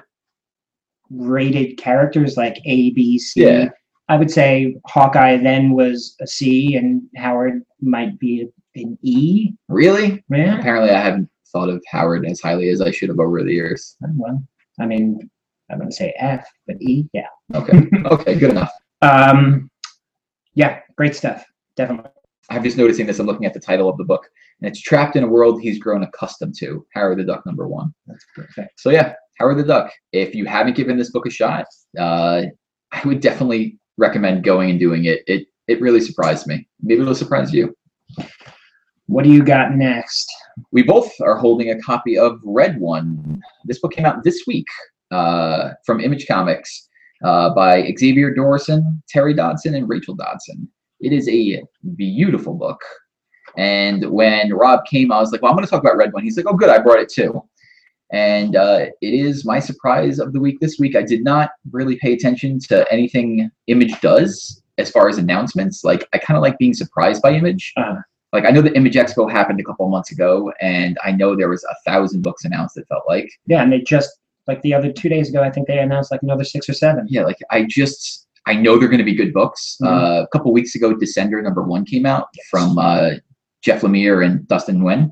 Speaker 2: rated characters, like A, B, C,
Speaker 1: Yeah.
Speaker 2: I would say Hawkeye then was a C, and Howard might be an E.
Speaker 1: Really?
Speaker 2: Yeah.
Speaker 1: Apparently, I haven't thought of Howard as highly as I should have over the years.
Speaker 2: Well, I mean, I'm going to say F, but E, yeah.
Speaker 1: Okay. okay, good enough. [laughs]
Speaker 2: Um, yeah, great stuff. Definitely.
Speaker 1: I'm just noticing this. I'm looking at the title of the book, and it's trapped in a world he's grown accustomed to. Howard the Duck, number one.
Speaker 2: That's perfect.
Speaker 1: So yeah, Howard the Duck. If you haven't given this book a shot, uh, I would definitely recommend going and doing it. It it really surprised me. Maybe it'll surprise you.
Speaker 2: What do you got next?
Speaker 1: We both are holding a copy of Red One. This book came out this week uh, from Image Comics uh, by Xavier Dorison, Terry Dodson, and Rachel Dodson. It is a beautiful book. And when Rob came, I was like, well, I'm going to talk about Red One. He's like, oh, good, I brought it too. And uh, it is my surprise of the week this week. I did not really pay attention to anything Image does as far as announcements. Like, I kind of like being surprised by Image.
Speaker 2: Uh,
Speaker 1: Like, I know the Image Expo happened a couple months ago, and I know there was a thousand books announced, it felt like.
Speaker 2: yeah, and they just, like the other two days ago, I think they announced like another six or seven.
Speaker 1: Yeah, like, I just, I know they're going to be good books.
Speaker 2: Mhm.
Speaker 1: Uh, a couple weeks ago, Descender number one came out from uh, Jeff Lemire and Dustin Nguyen,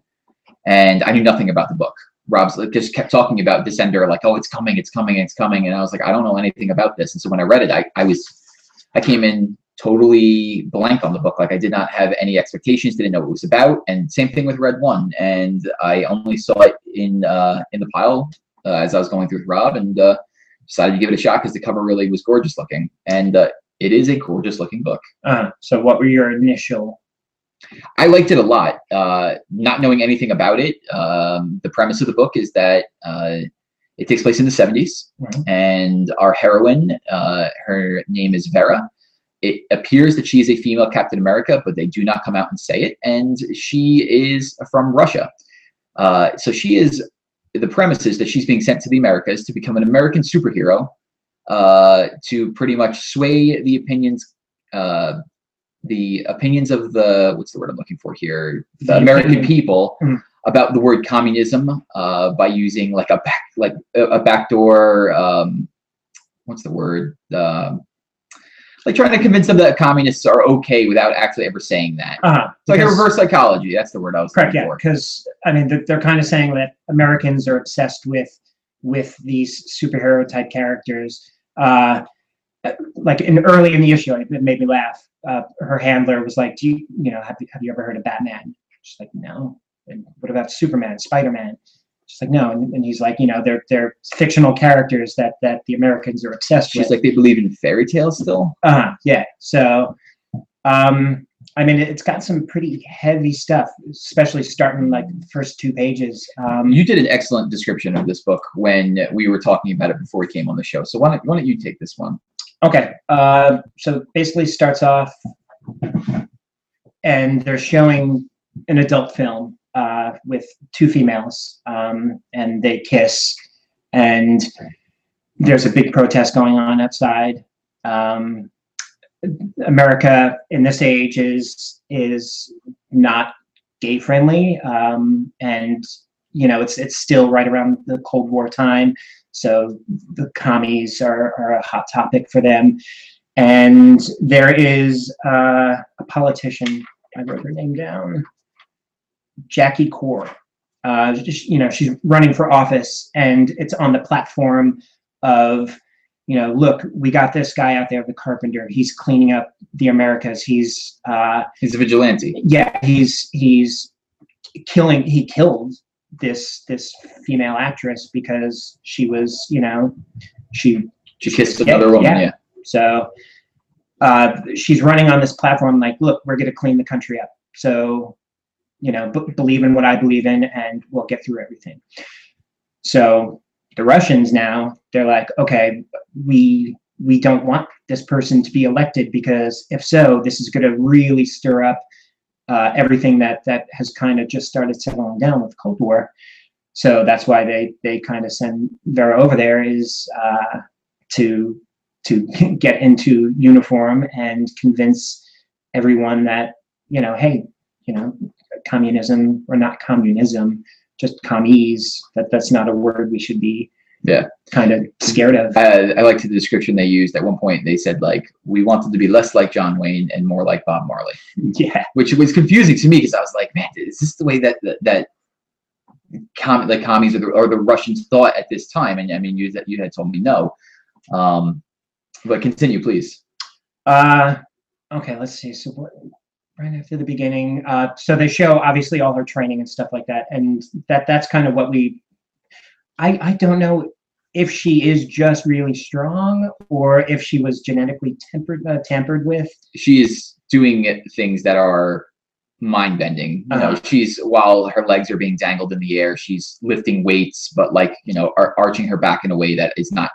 Speaker 1: and I knew nothing about the book. Rob's just kept talking about Descender, like, oh, it's coming, it's coming, it's coming. And I was like, I don't know anything about this. And so when I read it, I, I was, I came in totally blank on the book. Like I did not have any expectations, didn't know what it was about. And same thing with Red One. And I only saw it in, uh, in the pile uh, as I was going through with Rob and uh, decided to give it a shot because the cover really was gorgeous looking. And uh, it is a gorgeous looking book.
Speaker 2: Uh, so what were your initial?
Speaker 1: I liked it a lot. Uh, not knowing anything about it, um, the premise of the book is that uh, it takes place in the 70s,
Speaker 2: Mhm.
Speaker 1: and our heroine, uh, her name is Vera. It appears that she is a female Captain America, but they do not come out and say it, and she is from Russia. Uh, so she is the premise is that she's being sent to the Americas to become an American superhero uh, to pretty much sway the opinions. Uh, the opinions of the what's the word I'm looking for here? The, American people
Speaker 2: Mm.
Speaker 1: about the word communism uh, by using like a back like a, backdoor um, what's the word? Um, like trying to convince them that communists are okay without actually ever saying that.
Speaker 2: Uh-huh.
Speaker 1: It's like a reverse psychology. That's the word I was
Speaker 2: Correct.
Speaker 1: looking
Speaker 2: Yeah,
Speaker 1: for.
Speaker 2: because I mean they're, they're kind of saying that Americans are obsessed with with these superhero type characters. Uh, like in early in the issue, it made me laugh. Uh, her handler was like, "Do you you know have you, have you ever heard of Batman?" She's like, "No." And what about Superman, Spider Man? She's like, "No." And, and he's like, "You know, they're they're fictional characters that that the Americans are obsessed
Speaker 1: She's
Speaker 2: with."
Speaker 1: She's like they believe in fairy tales still.
Speaker 2: Uh-huh, yeah. So, um, I mean, it's got some pretty heavy stuff, especially starting like the first two pages. Um,
Speaker 1: You did an excellent description of this book when we were talking about it before we came on the show. So why don't, why don't you take this one?
Speaker 2: Okay. Uh, so basically starts off and they're showing an adult film uh, with two females um, and they kiss and there's a big protest going on outside. Um, America in this age is is not gay friendly, um, and you know it's it's still right around the Cold War time, so the commies are, are a hot topic for them. And there is uh, a politician. I wrote her name down. Jackie Core. Uh, just, you know, she's running for office, and it's on the platform of you know, look, we got this guy out there, the carpenter. He's cleaning up the Americas. He's, uh,
Speaker 1: He's a vigilante.
Speaker 2: yeah, he's he's killing. He killed this this female actress because she was, you know, she
Speaker 1: She kissed another woman.
Speaker 2: yeah.
Speaker 1: Yeah.
Speaker 2: so uh, she's running on this platform like, look, we're going to clean the country up. So, you know, b- believe in what I believe in, and we'll get through everything. So the Russians now they're like, okay, we we don't want this person to be elected because if so, this is going to really stir up uh, everything that that has kind of just started settling down with the Cold War. So that's why they they kind of send Vera over there is uh, to to [laughs] get into uniform and convince everyone that you know, hey, you know, communism or not communism, just commies. That that's not a word we should be
Speaker 1: Yeah.
Speaker 2: kind of scared of.
Speaker 1: Uh, I liked the description they used at one point. They said like we wanted to be less like John Wayne and more like Bob Marley, [laughs]
Speaker 2: Yeah,
Speaker 1: which was confusing to me because I was like, man, is this the way that that, that com- the commies or the, or the Russians thought at this time? And I mean, you that you had told me no. Um, but continue, please.
Speaker 2: Uh, okay, let's see. So what, right after the beginning, uh, so they show obviously all her training and stuff like that, and that that's kind of what we. I I don't know if she is just really strong or if she was genetically tempered uh, tampered with.
Speaker 1: she is doing things that are mind bending. You know,
Speaker 2: Uh-huh.
Speaker 1: she's while her legs are being dangled in the air, she's lifting weights, but like you know, ar- arching her back in a way that is not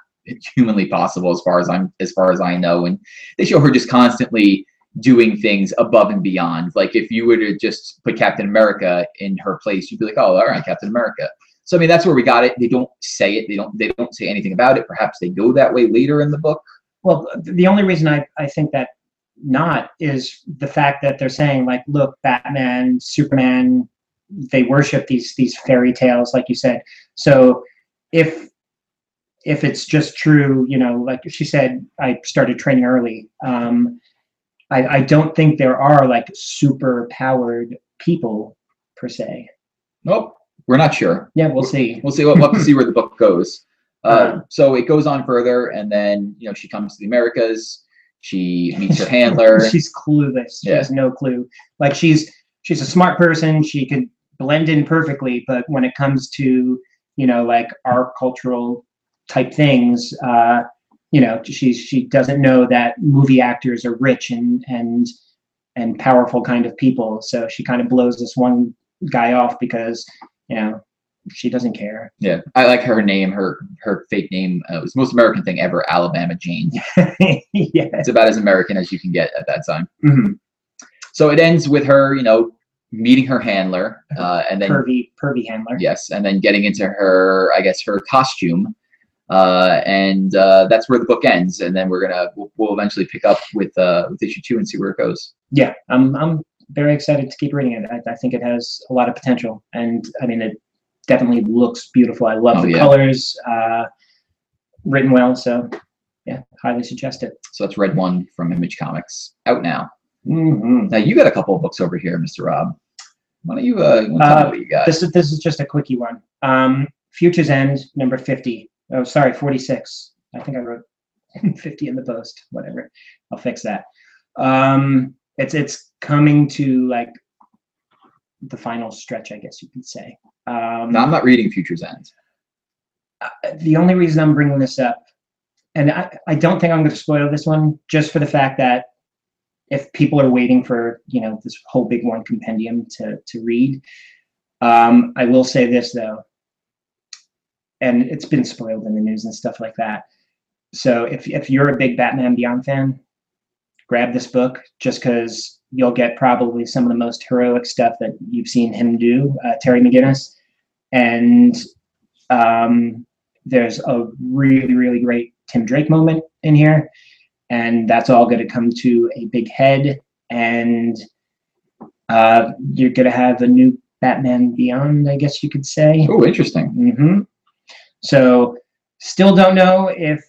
Speaker 1: humanly possible as far as I'm as far as I know. And they show her just constantly doing things above and beyond. Like if you were to just put Captain America in her place, you'd be like, oh, all right, Captain America. So I mean, that's where we got it. They don't say it. They don't. They don't say anything about it. Perhaps they go that way later in the book.
Speaker 2: Well, the only reason I, I think that not is the fact that they're saying like, look, Batman, Superman, they worship these these fairy tales, like you said. So if if it's just true, you know, like she said, I started training early. Um, I, I don't think there are like super powered people per se.
Speaker 1: Nope, we're not sure.
Speaker 2: Yeah, we'll see.
Speaker 1: we'll see we'll have to see where the book [laughs] goes. Uh, so it goes on further, and then you know she comes to the Americas. She meets her handler. [laughs]
Speaker 2: she's clueless. She
Speaker 1: Yeah.
Speaker 2: has no clue. Like she's she's a smart person. She could blend in perfectly, but when it comes to you know like our cultural type things, uh, you know, she's she doesn't know that movie actors are rich and and and powerful kind of people. So she kind of blows this one guy off because you know she doesn't care.
Speaker 1: yeah, I like her name. Her her fake name uh, was the most American thing ever. Alabama Jane. [laughs]
Speaker 2: yeah.
Speaker 1: It's about as American as you can get at that time.
Speaker 2: Mhm.
Speaker 1: So it ends with her, you know, meeting her handler, uh, and then
Speaker 2: pervy pervy handler.
Speaker 1: yes, and then getting into her, I guess, her costume, uh, and uh, that's where the book ends. And then we're gonna we'll, we'll eventually pick up with uh, with issue two and see where it goes.
Speaker 2: Yeah, I'm I'm very excited to keep reading it. I, I think it has a lot of potential, and I mean it definitely looks beautiful. I love
Speaker 1: Oh,
Speaker 2: the
Speaker 1: yeah.
Speaker 2: colors, uh, written well. So yeah, highly suggest it.
Speaker 1: So that's Red One from Image Comics out now.
Speaker 2: Mhm.
Speaker 1: Now you got a couple of books over here, Mr. Rob. Why don't you, uh, tell me
Speaker 2: Uh,
Speaker 1: what you got?
Speaker 2: This is this is just a quickie one. Um, Future's End, number fifty. Oh, sorry, forty-six. I think I wrote [laughs] fifty in the post. Whatever. I'll fix that. Um, it's it's coming to like the final stretch, I guess you could say. Um,
Speaker 1: No, I'm not reading Future's End.
Speaker 2: the only reason I'm bringing this up, and I, I don't think I'm going to spoil this one, just for the fact that if people are waiting for you know this whole big one compendium to to read, um, I will say this though, and it's been spoiled in the news and stuff like that. So if if you're a big Batman Beyond fan, grab this book just because you'll get probably some of the most heroic stuff that you've seen him do, uh, Terry McGinnis, and um, there's a really really great Tim Drake moment in here, and that's all going to come to a big head, and uh, you're going to have a new Batman Beyond, I guess you could say.
Speaker 1: Oh, interesting.
Speaker 2: hmm So, still don't know if,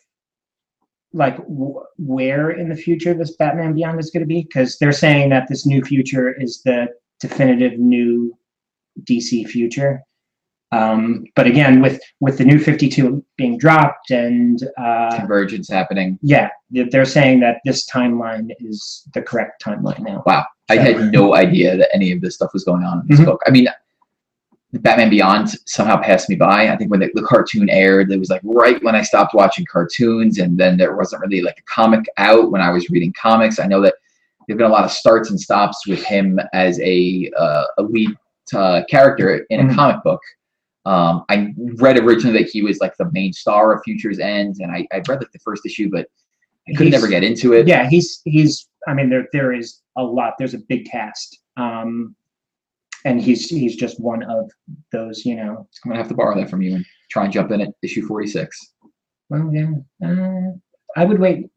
Speaker 2: like, w- where in the future this Batman Beyond is going to be, because they're saying that this new future is the definitive new DC future. Um, but again, with with the new Fifty Two being dropped, and uh,
Speaker 1: Convergence happening.
Speaker 2: yeah, they're saying that this timeline is the correct timeline now.
Speaker 1: Wow, I had no idea that any of this stuff was going on in this
Speaker 2: Mhm.
Speaker 1: book. I mean, Batman Beyond somehow passed me by. I think when the, the cartoon aired, it was like right when I stopped watching cartoons, and then there wasn't really like a comic out when I was reading comics. I know that there've been a lot of starts and stops with him as a uh, a lead uh, character in a
Speaker 2: Mhm.
Speaker 1: comic book. Um, I read originally that he was like the main star of Future's End, and I, I read like the first issue, but I could
Speaker 2: He's-
Speaker 1: never get into it.
Speaker 2: Yeah, he's he's. I mean, there there is a lot. There's a big cast, um, and he's he's just one of those. You know.
Speaker 1: I'm gonna have to borrow that from you and try and jump in at issue 46.
Speaker 2: Well, yeah. Uh, I would wait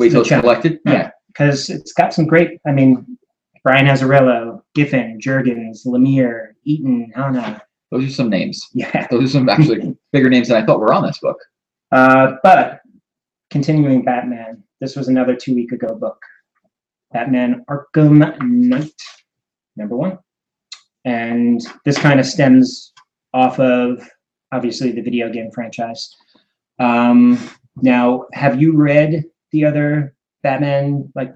Speaker 1: Wait till it's collected.
Speaker 2: Yeah. because it's got some great. I mean, Brian Azzarello, Giffen, Jurgens, Lemire, Eaton, Hanna.
Speaker 1: Those are some names.
Speaker 2: Yeah. [laughs]
Speaker 1: Those are some actually [laughs] bigger names than I thought were on this book.
Speaker 2: Uh, but continuing Batman, this was another two week ago book. Batman Arkham Knight, number one. And this kind of stems off of obviously the video game franchise. Um, now, have you read the other Batman, like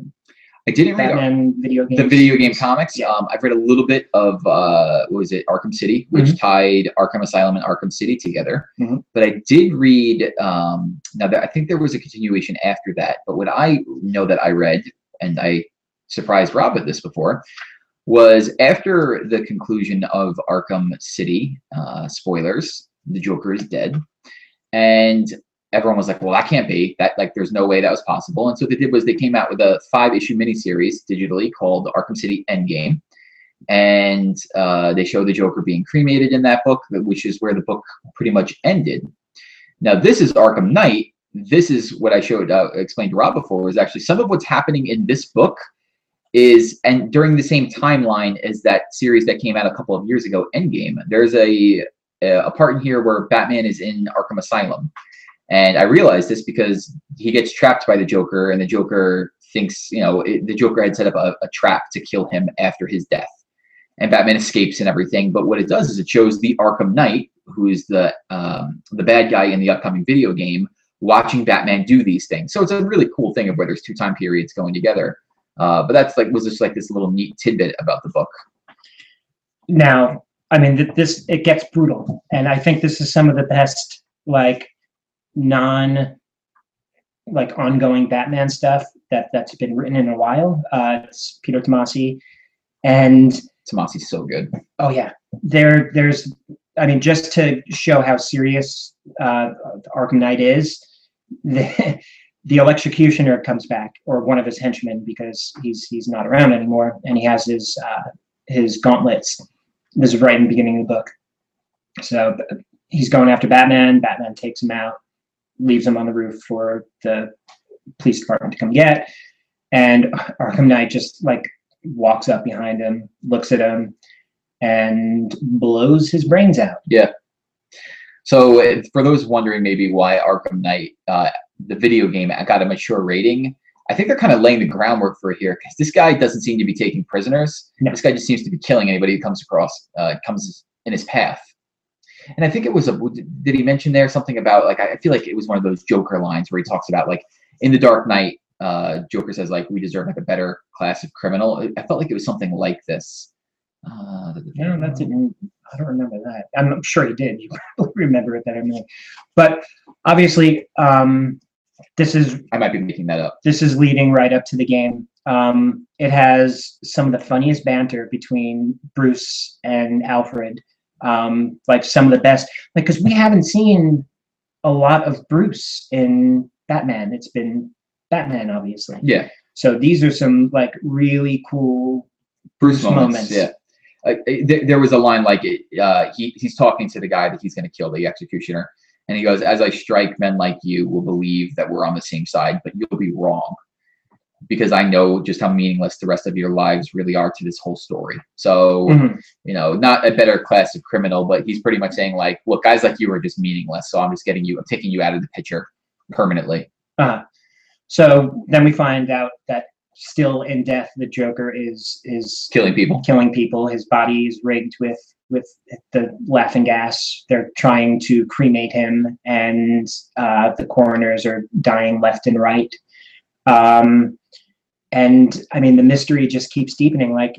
Speaker 1: I didn't read
Speaker 2: Batman video games?
Speaker 1: the video game comics.
Speaker 2: Yeah.
Speaker 1: Um, I've read a little bit of uh, what was it, Arkham City, which
Speaker 2: Mm-hmm.
Speaker 1: tied Arkham Asylum and Arkham City together.
Speaker 2: Mhm.
Speaker 1: But I did read. Um, now, that, I think there was a continuation after that. But what I know that I read, and I surprised Rob with this before, was after the conclusion of Arkham City. Uh, spoilers: the Joker is dead, and everyone was like, "Well, that can't be. That like, there's no way that was possible." And so what they did was they came out with a five-issue miniseries digitally called Arkham City Endgame, and uh, they show the Joker being cremated in that book, which is where the book pretty much ended. Now, this is Arkham Knight. This is what I showed, uh, explained to Rob before. Was actually some of what's happening in this book is, and during the same timeline as that series that came out a couple of years ago, Endgame. There's a a part in here where Batman is in Arkham Asylum. And I realized this because he gets trapped by the Joker, and the Joker thinks, you know, it, the Joker had set up a, a trap to kill him after his death. And Batman escapes and everything. But what it does is it shows the Arkham Knight, who is the um, the bad guy in the upcoming video game, watching Batman do these things. So it's a really cool thing of where there's two time periods going together. Uh, but that's like was just like this little neat tidbit about the book.
Speaker 2: now i mean th- this it gets brutal and i think this is some of the best like non like ongoing batman stuff that that's been written in a while uh it's peter tomasi and
Speaker 1: Tomasi's so good.
Speaker 2: oh yeah there there's i mean just to show how serious uh arkham knight is the the electrocutioner comes back or one of his henchmen because he's he's not around anymore and he has his uh his gauntlets. This is right in the beginning of the book. So he's going after Batman. Batman takes him out, leaves him on the roof for the police department to come get. And Arkham Knight just like walks up behind him, looks at him, and blows his brains out.
Speaker 1: Yeah. So for those wondering maybe why Arkham Knight, uh, the video game, got a mature rating, I think they're kind of laying the groundwork for it here because this guy doesn't seem to be taking prisoners.
Speaker 2: No.
Speaker 1: This guy just seems to be killing anybody who comes across, uh, comes in his path. And I think it was a. Did he mention there something about like I feel like it was one of those Joker lines where he talks about like in the Dark Knight, uh, Joker says like we deserve like a better class of criminal. I felt like it was something like this. Uh,
Speaker 2: No, that didn't. I don't remember that. I'm sure he did. You [laughs] probably remember it better than me. But obviously, um, this is
Speaker 1: I might be making that up.
Speaker 2: this is leading right up to the game. Um, it has some of the funniest banter between Bruce and Alfred. Um, like some of the best, like because we haven't seen a lot of Bruce in Batman. It's been Batman, obviously.
Speaker 1: Yeah,
Speaker 2: So these are some like really cool.
Speaker 1: Bruce
Speaker 2: Bruce
Speaker 1: moments.
Speaker 2: moments.
Speaker 1: Yeah. Uh, there, there was a line like uh, he, he's talking to the guy that he's going to kill, the executioner, and he goes, "As I strike, men like you will believe that we're on the same side, but you'll be wrong, because I know just how meaningless the rest of your lives really are to this whole story." So
Speaker 2: Mhm.
Speaker 1: you know, not a better class of criminal, but he's pretty much saying like, "Look, guys like you are just meaningless, so I'm just getting you, I'm taking you out of the picture permanently."
Speaker 2: Uh, so then we find out that still in death, the Joker is is
Speaker 1: Killing people.
Speaker 2: killing people. His body is rigged with with the laughing gas. They're trying to cremate him, and uh, the coroners are dying left and right. Um, and I mean, the mystery just keeps deepening. Like,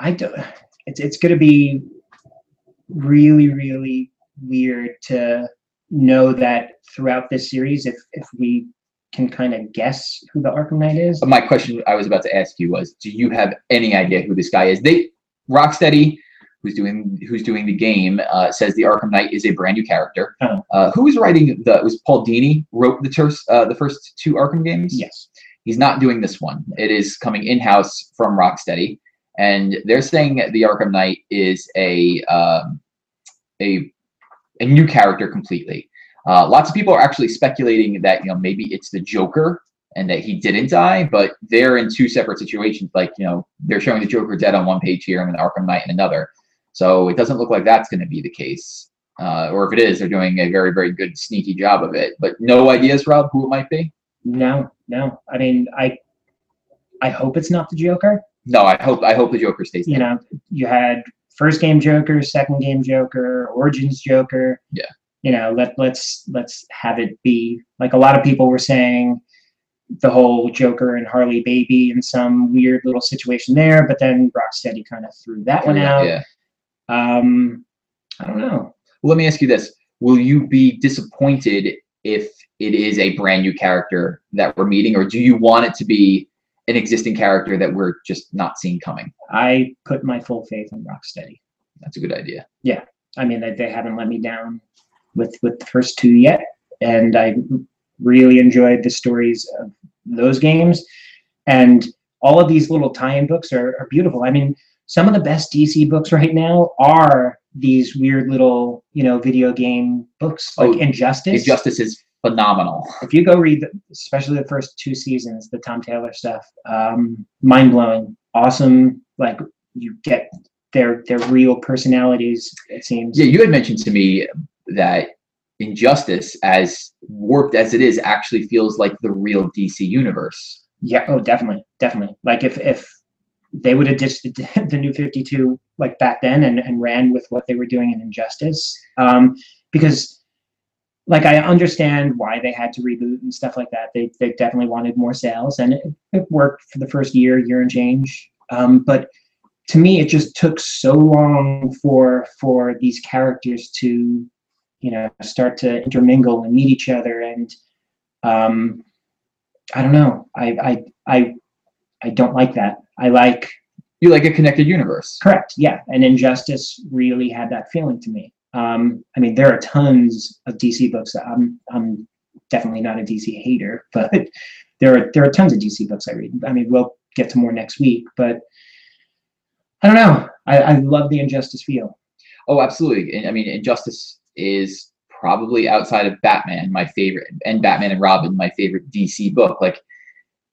Speaker 2: I don't. It's it's going to be really really weird to know that throughout this series, if if we can kind of guess who the Arkham Knight is.
Speaker 1: my question I was about to ask you was, do you have any idea who this guy is? They Rocksteady, who's doing who's doing the game, uh, says the Arkham Knight is a brand new character.
Speaker 2: Oh.
Speaker 1: Uh, who was writing the? Was Paul Dini wrote the first uh, the first two Arkham games.
Speaker 2: Yes.
Speaker 1: He's not doing this one. It is coming in house from Rocksteady, and they're saying the Arkham Knight is a um, a a new character completely. Uh, lots of people are actually speculating that you know maybe it's the Joker and that he didn't die, but they're in two separate situations. Like you know they're showing the Joker dead on one page here and the Arkham Knight in another. So it doesn't look like that's going to be the case. Uh, or if it is, they're doing a very very good sneaky job of it. But no ideas, Rob, who it might be.
Speaker 2: No, no. I mean, I I hope it's not the Joker.
Speaker 1: No, I hope I hope the Joker stays.
Speaker 2: You
Speaker 1: dead.
Speaker 2: know, you had first game Joker, second game Joker, Origins Joker.
Speaker 1: Yeah.
Speaker 2: You know, let let's let's have it be like a lot of people were saying the whole Joker and Harley baby in some weird little situation there, but then Rocksteady kind of threw that one out.
Speaker 1: Yeah.
Speaker 2: Um, I don't know.
Speaker 1: Well, let me ask you this: Will you be disappointed if it is a brand new character that we're meeting, or do you want it to be an existing character that we're just not seeing coming?
Speaker 2: I put my full faith in Rocksteady.
Speaker 1: That's a good idea.
Speaker 2: Yeah, I mean, they, they haven't let me down with with the first two yet, and I really enjoyed the stories of those games, and all of these little tie-in books are, are beautiful. I mean, some of the best DC books right now are these weird little, you know, video game books like
Speaker 1: Oh,
Speaker 2: Injustice.
Speaker 1: Injustice is phenomenal.
Speaker 2: if you go read, the, especially the first two seasons, the Tom Taylor stuff, um, mind blowing, awesome. Like you get their their real personalities. It seems.
Speaker 1: Yeah, you had mentioned to me that Injustice, as warped as it is, actually feels like the real DC universe.
Speaker 2: Yeah. Oh, definitely, definitely. Like if if they would have ditched the, [laughs] new Fifty Two like back then and and ran with what they were doing in Injustice, um, because like I understand why they had to reboot and stuff like that. They they definitely wanted more sales, and it, it worked for the first year, year and change. Um, but to me, it just took so long for for these characters to, you know, start to intermingle and meet each other, and um, I don't know. I I I I don't like that. I like
Speaker 1: You like a connected universe.
Speaker 2: Correct. Yeah, and Injustice really had that feeling to me. Um, I mean, there are tons of DC books. That I'm I'm definitely not a DC hater, [laughs] but there are there are tons of DC books I read. I mean, we'll get to more next week, but I don't know. I, I love the Injustice feel.
Speaker 1: Oh, absolutely. I mean, Injustice is probably outside of Batman my favorite, and Batman and Robin my favorite DC book. Like,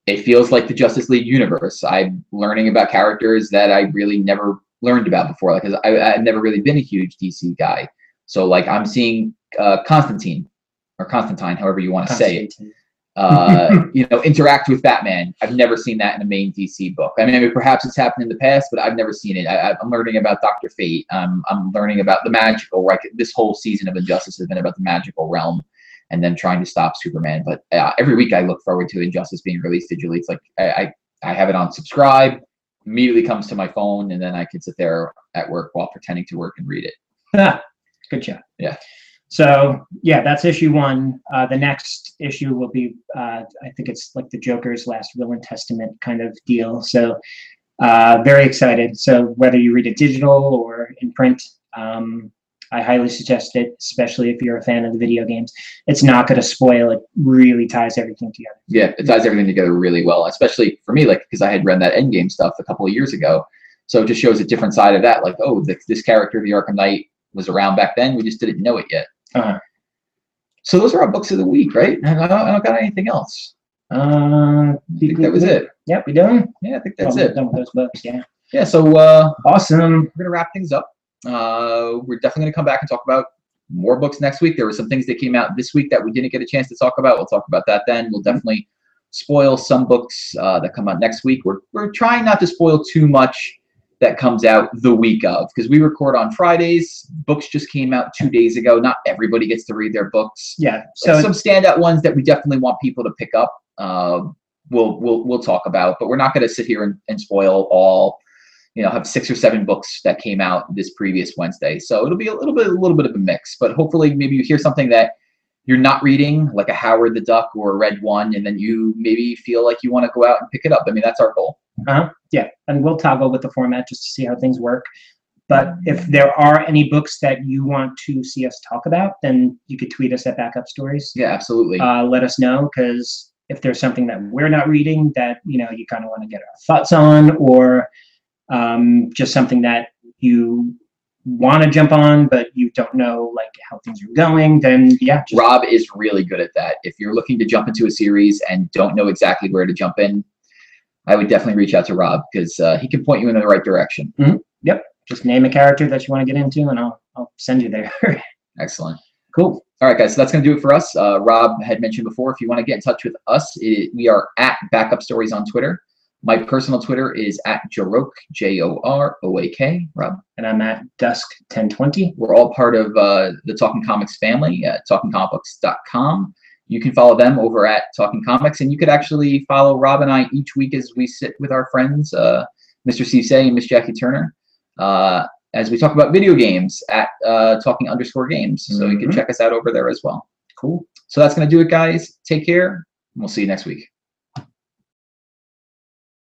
Speaker 1: it feels like the Justice League universe. I'm learning about characters that I really never learned about before. Like, cause I, I've never really been a huge DC guy. So, like, I'm seeing uh, Constantine or Constantine, however you want to say it [laughs] uh, you know, interact with Batman. I've never seen that in a main DC book. I mean, I mean perhaps it's happened in the past, but I've never seen it. I, am learning about Doctor Fate. Um, I'm learning about the magical. Right, this whole season of Injustice has been about the magical realm, and then trying to stop Superman. But uh, every week I look forward to Injustice being released digitally. It's like I, I, I have it on subscribe. Immediately comes to my phone, and then I can sit there at work while pretending to work and read it.
Speaker 2: Ah, [laughs] good job.
Speaker 1: Yeah.
Speaker 2: So yeah, that's issue one. Uh, the next issue will be, uh, I think it's like the Joker's last will and testament kind of deal. So uh, very excited. So whether you read it digital or in print, um, I highly suggest it, especially if you're a fan of the video games. It's not going to spoil. It really ties everything together.
Speaker 1: Yeah, it ties everything together really well, especially for me, like because I had read that Endgame stuff a couple of years ago. So it just shows a different side of that. Like, oh, this, this character, the Arkham Knight, was around back then. We just didn't know it yet. So those are our books of the week, right? I don't, I don't got anything else.
Speaker 2: uh,
Speaker 1: I think that was it.
Speaker 2: Yep, we done.
Speaker 1: Yeah, I think that's
Speaker 2: we're
Speaker 1: it.
Speaker 2: Done with those books. Yeah.
Speaker 1: Yeah, so uh,
Speaker 2: Awesome.
Speaker 1: we're gonna wrap things up. Uh, we're definitely gonna come back and talk about more books next week. There were some things that came out this week that we didn't get a chance to talk about. We'll talk about that then. We'll definitely spoil some books uh, that come out next week. We're we're trying not to spoil too much that comes out the week of because we record on Fridays. Books just came out two days ago. Not everybody gets to read their books.
Speaker 2: Yeah.
Speaker 1: So
Speaker 2: So
Speaker 1: some standout ones that we definitely want people to pick up. Uh, we'll we'll we'll talk about, but we're not going to sit here and, and spoil all. You know, have six or seven books that came out this previous Wednesday, so it'll be a little bit a little bit of a mix. But hopefully, maybe you hear something that you're not reading, like a Howard the Duck or a Red One, and then you maybe feel like you want to go out and pick it up. I mean, that's our goal.
Speaker 2: Uh-huh. Yeah, and we'll toggle with the format just to see how things work. But if there are any books that you want to see us talk about, then you could tweet us at Backup Stories.
Speaker 1: Yeah, absolutely.
Speaker 2: Uh, let us know because if there's something that we're not reading that you know you kind of want to get our thoughts on, or um, just something that you want to jump on but you don't know like how things are going, then yeah,
Speaker 1: Rob is really good at that. If you're looking to jump into a series and don't know exactly where to jump in, I would definitely reach out to Rob because uh, he can point you in the right direction. Yep.
Speaker 2: Just name a character that you want to get into, and I'll I'll send you there. [laughs]
Speaker 1: Excellent.
Speaker 2: cool.
Speaker 1: All right, guys. So that's going to do it for us. Uh, Rob had mentioned before, if you want to get in touch with us, it, we are at Backup Stories on Twitter. My personal Twitter is at Joroak, J O R O A K. Rob.
Speaker 2: and I'm at dusk 1020.
Speaker 1: We're all part of uh, the Talking Comics family at talkingcomics.com. You can follow them over at Talking Comics, and you could actually follow Rob and I each week as we sit with our friends, uh, Mr. Cisse and Miss Jackie Turner, uh, as we talk about video games at uh, Talking underscore Games. So you can
Speaker 2: Mhm.
Speaker 1: check us out over there as well.
Speaker 2: Cool.
Speaker 1: So that's going to do it, guys. Take care, and we'll see you next week.